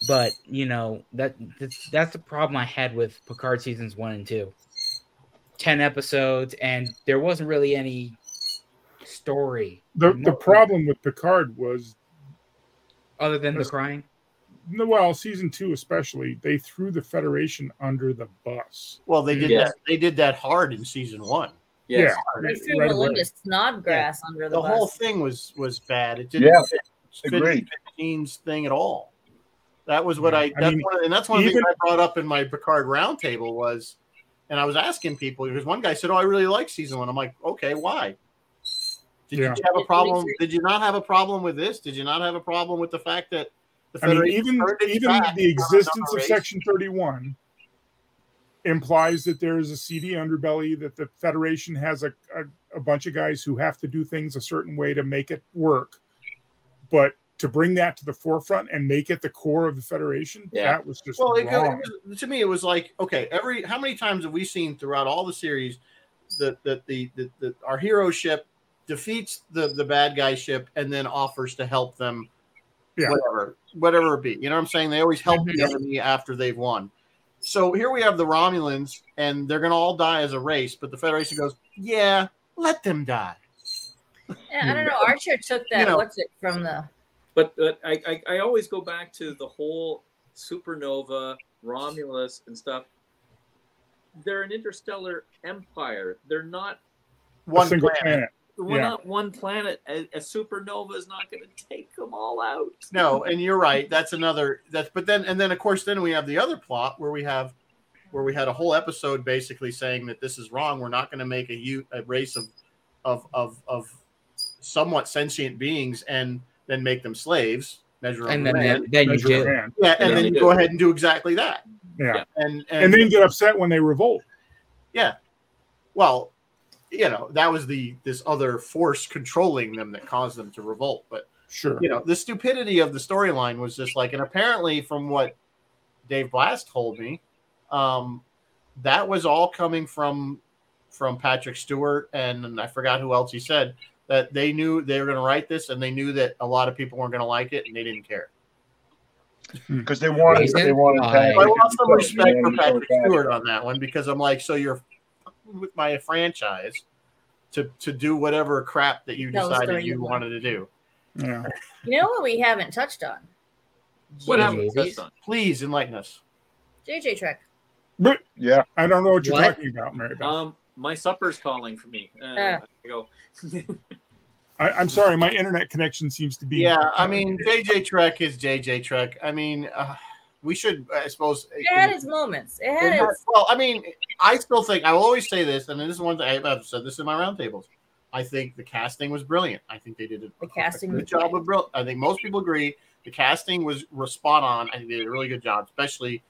But you know that that's, that's the problem I had with Picard seasons one and two. Ten episodes, and there wasn't really any story The the problem with Picard was other than the crying. no, well, season two especially, they threw the Federation under the bus. well they did Yes. that they did that hard in season one Yes. Yeah, They threw right. Melinda Snodgrass under the, the whole thing was was bad. It didn't Yeah, fit, fit agreed. Fifteen's thing at all. That was what Yeah, I. I That's mean, one, and that's one of even- things I brought up in my Picard roundtable was, and I was asking people because one guy said, "Oh, I really like season one." I'm like, "Okay, why?" Did Yeah. you have a problem? Did you not have a problem with this? Did you not have a problem with the fact that The I mean, even even the existence of. Section 31 implies that there is a seedy underbelly, that the Federation has a, a, a bunch of guys who have to do things a certain way to make it work. But to bring that to the forefront and make it the core of the Federation, Yeah. that was just Well, it, wrong. it was, to me, it was like okay. Every how many times have we seen throughout all the series that that the, the, the our hero ship defeats the the bad guy ship and then offers to help them, Yeah. whatever whatever it be. You know what I'm saying? They always help the Mhm. enemy after they've won. So here we have the Romulans, and they're going to all die as a race. But the Federation goes, "Yeah, let them die." Yeah, I don't know. Archer took that. You know- what's it from the? But but I, I I always go back to the whole supernova, Romulus, and stuff. They're an interstellar empire. They're not. a One single planet. planet. We're Yeah. not one planet. A, a supernova is not going to take them all out. No, and you're right. That's another. That's but then and then of course then we have the other plot where we have where we had a whole episode basically saying that this is wrong. We're not going to make a, u- a race of of of of somewhat sentient beings and then make them slaves. Measure and then man. then you Measure do. of hand. yeah, and Yeah, then they you do. go ahead and do exactly that. Yeah. Yeah. And And, and, then get upset when they revolt. yeah, well, you know that was the this other force controlling them that caused them to revolt, but Sure. you know the stupidity of the storyline was just like and apparently from what Dave Blass told me um that was all coming from from patrick stewart and i forgot who else he said that they knew they were going to write this and they knew that a lot of people weren't going to like it and they didn't care. Because they wanted they wanted why- i lost some respect for patrick stewart on that one because i'm like so you're fucking with my franchise to to do whatever crap that you Tell decided you you wanted to do Yeah. You know what we haven't touched on? What JJ. happened? That's done. please enlighten us JJ Trek. But Yeah, I don't know what you're What? talking about, Mary Beth. Um, my supper's calling for me. Uh, Uh. I go. I, I'm sorry, my internet connection seems to be. Yeah, I mean JJ Trek is JJ Trek. I mean, uh, we should, I suppose. It had its moments. It it had had- its. well, I mean, I still think I will always say this, and this is one thing I've said this in my roundtables. I think the casting was brilliant. I think they did a, The casting a was good job of brilliant. I think most people agree the casting was, was spot on. I think they did a really good job, especially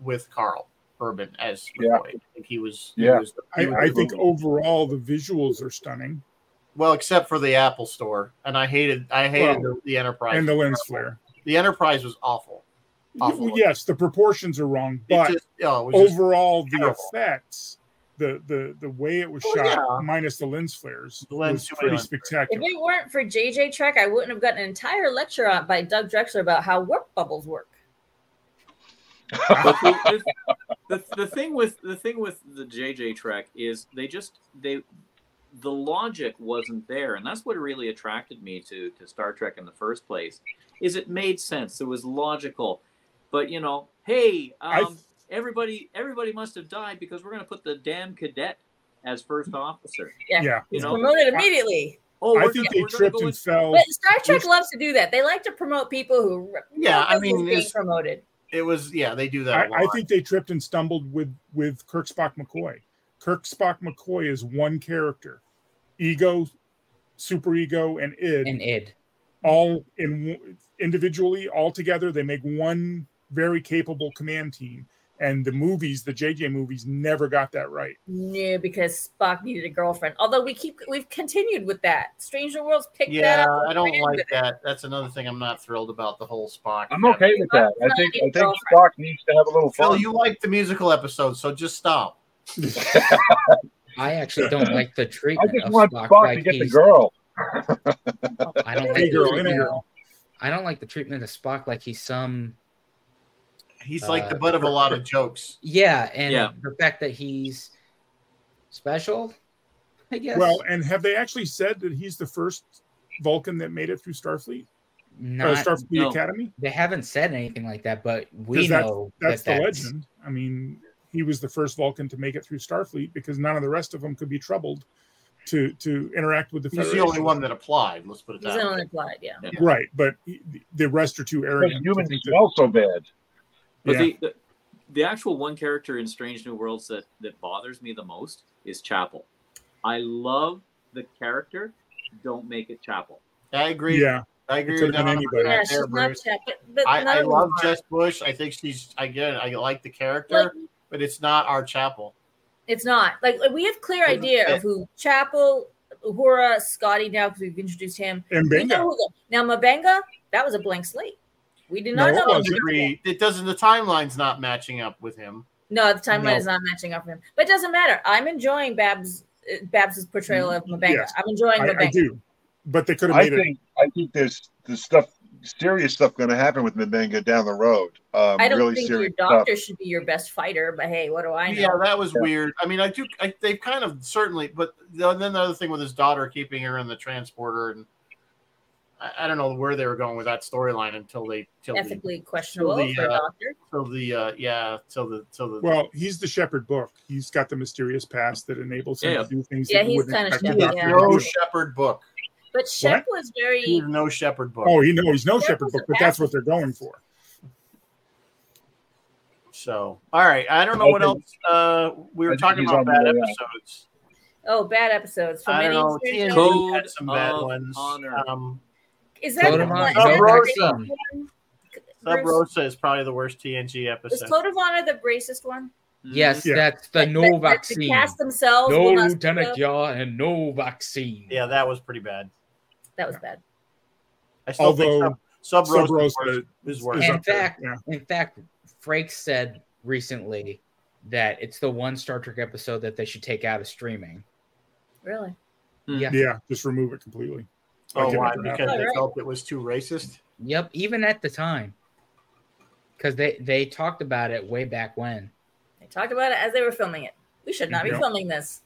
with Karl Urban as Yeah. McCoy. I think he was. he Yeah. was the- he I, was I think movie. overall the visuals are stunning well, except for the Apple Store, and I hated I hated the, the Enterprise. and the lens flare. The Enterprise was awful. Awful. Yes, the proportions are wrong, but just, oh, it overall the terrible. effects, the the the way it was Well, shot, yeah. minus the lens flares, The lens- was pretty lens flares. If it weren't for JJ Trek, I wouldn't have gotten an entire lecture on by Doug Drexler about how warp bubbles work. The, the, the, the thing with the thing with the JJ Trek is they just they the logic wasn't there, and that's what really attracted me to to Star Trek in the first place. Is it made sense? It was logical, but you know, hey, um, everybody everybody must have died because we're going to put the damn cadet as first officer. Yeah. Yeah, You know, promoted immediately. oh, I think they tripped go and with- fell. But Star Trek Which- loves to do that. They like to promote people who Yeah, I mean, being it's- promoted. it was yeah they do that. I, a lot. I think they tripped and stumbled with with Kirk Spock McCoy. Kirk Spock McCoy is one character, ego, super ego, and id and id. all in individually all together. They make one very capable command team. And the movies, the JJ movies, never got that right. No, because Spock needed a girlfriend. Although we keep we've continued with that. Stranger Worlds picked that yeah, up. and I don't like it. that. That's another thing I'm not thrilled about the whole Spock. I'm okay with that. I think I think Spock needs to have a little Phil, fun. you like the musical episode, so just stop. I actually don't like the treatment. I treatment just of want Spock, Spock like to get the girl. I don't Hey like girl, the in a girl. I don't like the treatment of Spock like he's some He's like the Uh, butt of a lot of jokes. yeah, and Yeah. the fact that he's special, I guess. Well, and have they actually said that he's the first Vulcan that made it through Starfleet, uh, Starfleet no. Academy? they haven't said anything like that, but we 'Cause that's- know That's that the legend. I mean, he was the first Vulcan to make it through Starfleet because none of the rest of them could be troubled to to interact with the He's the only one that applied. Let's put it He's that way. only applied, yeah. right? But the rest are too arrogant. to humans think that- smell so bad. But Yeah. the, the the actual one character in Strange New Worlds that that bothers me the most is Chapel. I love the character. Don't make it Chapel. I agree. yeah, I agree It with could've been Don anybody. Yeah, that there, Bruce. Chet, but, but I, I love are. Jess Bush. I think she's again. I like the character, Like, but it's not our Chapel. It's not like, like, we have clear Doesn't idea fit. of who Chapel, Uhura, Scotty now because we've introduced him. And bingo. know who the- now M'Benga, that was a blank slate. We did not No, it know. I that wasn't. It doesn't. The timeline's not matching up with him. No, the timeline No. is not matching up with him. But it doesn't matter. I'm enjoying Babs uh, Babs's portrayal of M'Benga. Mm-hmm. Yes. I'm enjoying I, I do, but they could have I made it. I think there's there's stuff serious stuff going to happen with M'Benga down the road. Um, I don't really think your doctor stuff. should be your best fighter, but hey, what do I know? Yeah, that was Yeah. weird. I mean, I do. I, they've kind of certainly, but the, then the other thing with his daughter keeping her in the transporter, and I, I don't know where they were going with that storyline until they till the Ethically questionable the, for a uh, doctor. till the uh, yeah till the till the Well, he's the Shepherd book. He's got the mysterious past that enables him Yeah. to do things. Yeah, that you he's wouldn't kinda expect a Shepherd, yeah. no. Shepherd book. But Shep was very He's no Shepherd book. Oh, he no, he's no Shep Shepherd book, but that's what they're going for. So all right, I don't know I what else. Uh, we were talking about bad episodes. oh bad episodes. For I many don't know. experiences. TNG Code had some bad ones. Um, Is that Code the of one? Honor, Is no that the vaccine. racist one? Sub Rosa is probably the worst TNG Was episode. Code of Honor the racist one? Mm-hmm. Yes, Yeah. that's the That- no that- that vaccine. The cast themselves. No Lieutenant speak? Yar and no vaccine. yeah, that was pretty bad. That was bad. I still Although think Sub Sub Rosa Rosa is worse. In fact, yeah. in fact, Frakes said recently that it's the one Star Trek episode that they should take out of streaming. Really? Yeah. Yeah, just remove it completely. Oh, why? Because happened. they Right. felt it was too racist. Yep, even at the time. Because they, they talked about it way back when. They talked about it as they were filming it. We should not be Yeah. filming this.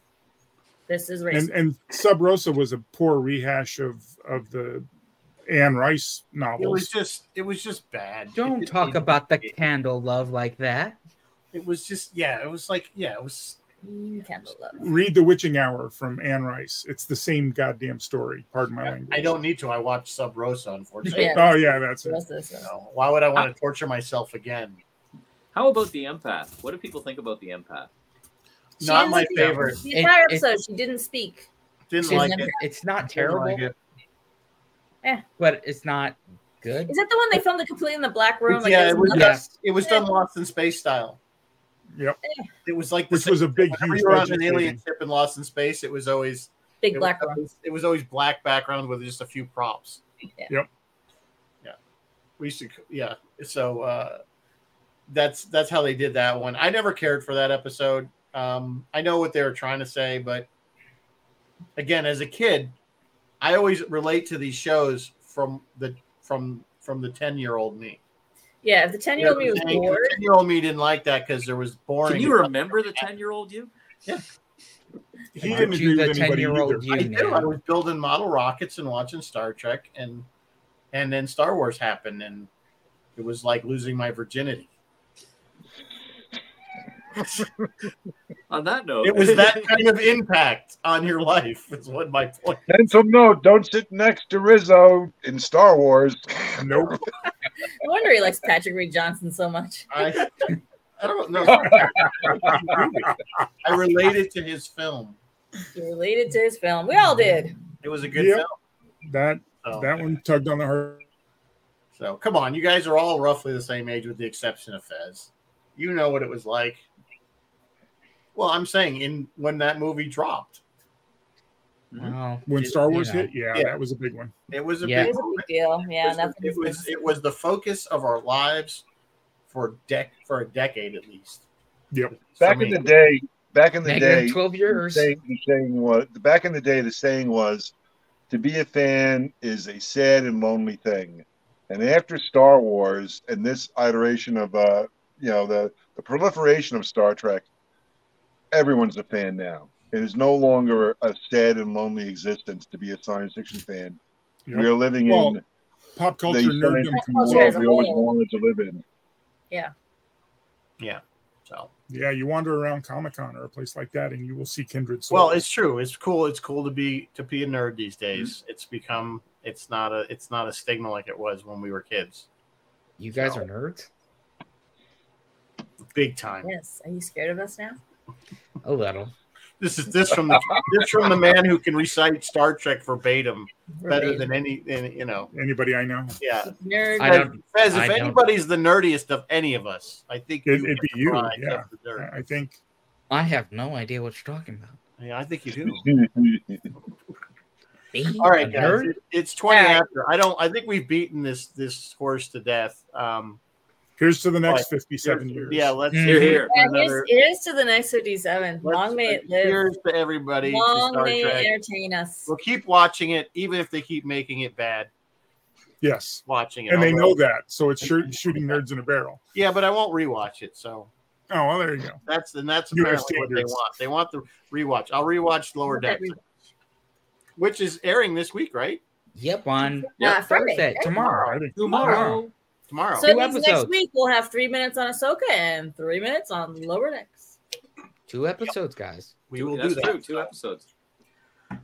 This is racist. And and Sub Rosa was a poor rehash of of the Anne Rice novel. It was just, it was just bad. Don't It- talk it- about the candle love like that. It was just, yeah, it was like, yeah, it was. Candle love. Read The Witching Hour from Anne Rice. It's the same goddamn story. Pardon my language. I don't need to. I watched Sub Rosa, unfortunately. Yeah. Oh yeah, that's it. rest of this, uh, why would I want to torture myself again? How about the empath? What do people think about the empath? She Not my speak. favorite. The It- entire it- episode, she didn't speak. Didn't like it. It's not Didn't terrible, like it. but it's not good. Is that the one they filmed it completely in the black room? Like, yeah, it was. nothing- Yes. It was done Lost in Space style. Yep. It was like the Which was a big, whenever huge you were on an alien ship in Lost in Space. It was always Big it black was, room. It was always black background with just a few props. Yeah. Yep. Yeah. We used to. Yeah. So uh, that's that's how they did that one. I never cared for that episode. Um, I know what they were trying to say, but again, as a kid, I always relate to these shows from the from from the ten year old me. Yeah, if the 10 year old me was bored, ten year old me didn't like that because there was boring. Can you remember the ten-year-old you? Yeah. He Aren't didn't you agree the with anybody 10-year-old either. you I do. I was building model rockets and watching Star Trek, and and then Star Wars happened, and it was like losing my virginity. On that note, It was that kind of impact on your life. Is what my point. And some note: don't sit next to Rizzo in Star Wars. Nope. no wonder he likes Patrick Read Johnson so much. I I don't know. I related to his film. He related to his film. We all did. It was a good Yep. film. That So, that one tugged on the heart. so come on, you guys are all roughly the same age, with the exception of Fez. You know what it was like. Well, I'm saying in when that movie dropped, Well, When it- Star you Wars know. hit, yeah, Yeah. that was a big one. it was a Yeah. It big was a big deal. Yeah, it was, nothing. it was it was the focus of our lives for dec for a decade at least. Yep. Back For in the day, back in the day, 12 the years. saying, the saying was back in the day. The saying was, "To be a fan is a sad and lonely thing." And after Star Wars and this iteration of, uh, you know, the the proliferation of Star Trek, everyone's a fan now. It is no longer a sad and lonely existence to be a science fiction fan. Yep. We are living Well, in Pop the culture science nerddom. fiction culture world we always wanted to live in. Yeah. Yeah. So Yeah, you wander around Comic Con or a place like that, and you will see kindred souls. well, it's true. It's cool. It's cool to be to be a nerd these days. Mm-hmm. It's become it's not a it's not a stigma like it was when we were kids. You guys So- are nerds? Big time. Yes. Are you scared of us now? A little. This is this from the this from the man who can recite Star Trek verbatim better Verbatim. than any, any you know. Anybody I know? Yeah, Nerd. I don't- Fez, if I don't- anybody's the nerdiest of any of us, I think It- you it'd be you, yeah. of the nerd. I think I have no idea what you're talking about. Yeah, I think you do. All right, guys, it- it's twenty All right. after. I don't. I think we've beaten this this horse to death. Um, here's to the next Right. 57 years. yeah, let's Mm. Here, here. Another- here's, here's to the next 57. let's- Long may it live. Cheers to everybody. Long Star may Trek. it entertain us. We'll keep watching it, even if they keep making it bad. Yes. Watching it, And they although- know that. So it's shoo- shooting nerds in a barrel. Yeah, but I won't rewatch it. So Oh, well, there you go. that's and that's You have apparently what they want. They want the rewatch. I'll rewatch Lower Okay, Decks, which is airing this week, right? Yep, on Uh, Friday, Thursday, right? tomorrow. Friday. Tomorrow. Tomorrow. So Two it means next week we'll have three minutes on Ahsoka and three minutes on Lower Decks. Two episodes, guys. we will That's do that. true. Two episodes.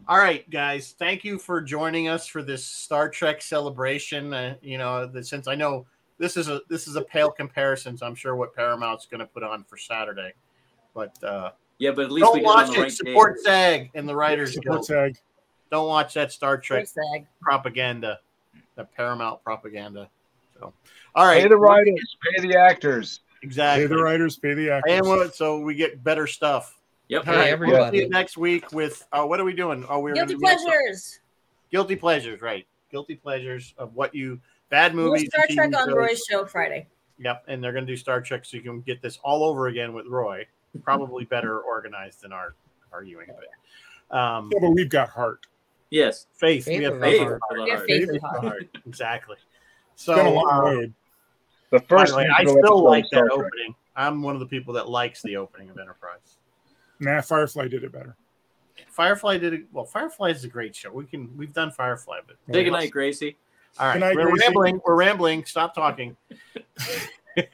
All right, guys. Thank you for joining us for this Star Trek celebration. Uh, you know, that since I know this is a this is a pale comparison, so I'm sure what Paramount's going to put on for Saturday. But uh, Yeah, but at least we don't did it watch the it. right day. Support SAG and the Writers Support Guild. SAG. Don't watch that Star Trek Thanks, propaganda, the Paramount propaganda. So, all Pay the writers, pay the actors. exactly. Pay the writers, pay the actors. And what- so we get better stuff. Yep. All right, we'll everybody. see you next week with uh, what are we doing? Oh, we're Guilty gonna do some- pleasures. guilty pleasures, right? Guilty pleasures of what you bad We'll movies. Star and Trek on shows. Roy's show Friday. Yep, and they're going to do Star Trek, so you can get this all over again with Roy. Probably better organized than our arguing, but um, Yeah, but we've got heart. Yes. faith. Faith We have faith. the heart. our For the Yeah, heart. faith Faith heart. heart. Exactly. It's been a So, long uh, road. The first way, I still like that Trek. opening. I'm one of the people that likes the opening of Enterprise. Nah, Firefly did it better. Firefly did it well. Firefly is a great show. We can we've done Firefly, but Say good night, Gracie. All right, Good night, we're Gracie. rambling. We're rambling. Stop talking. good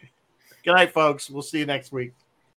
night, folks. We'll see you next week.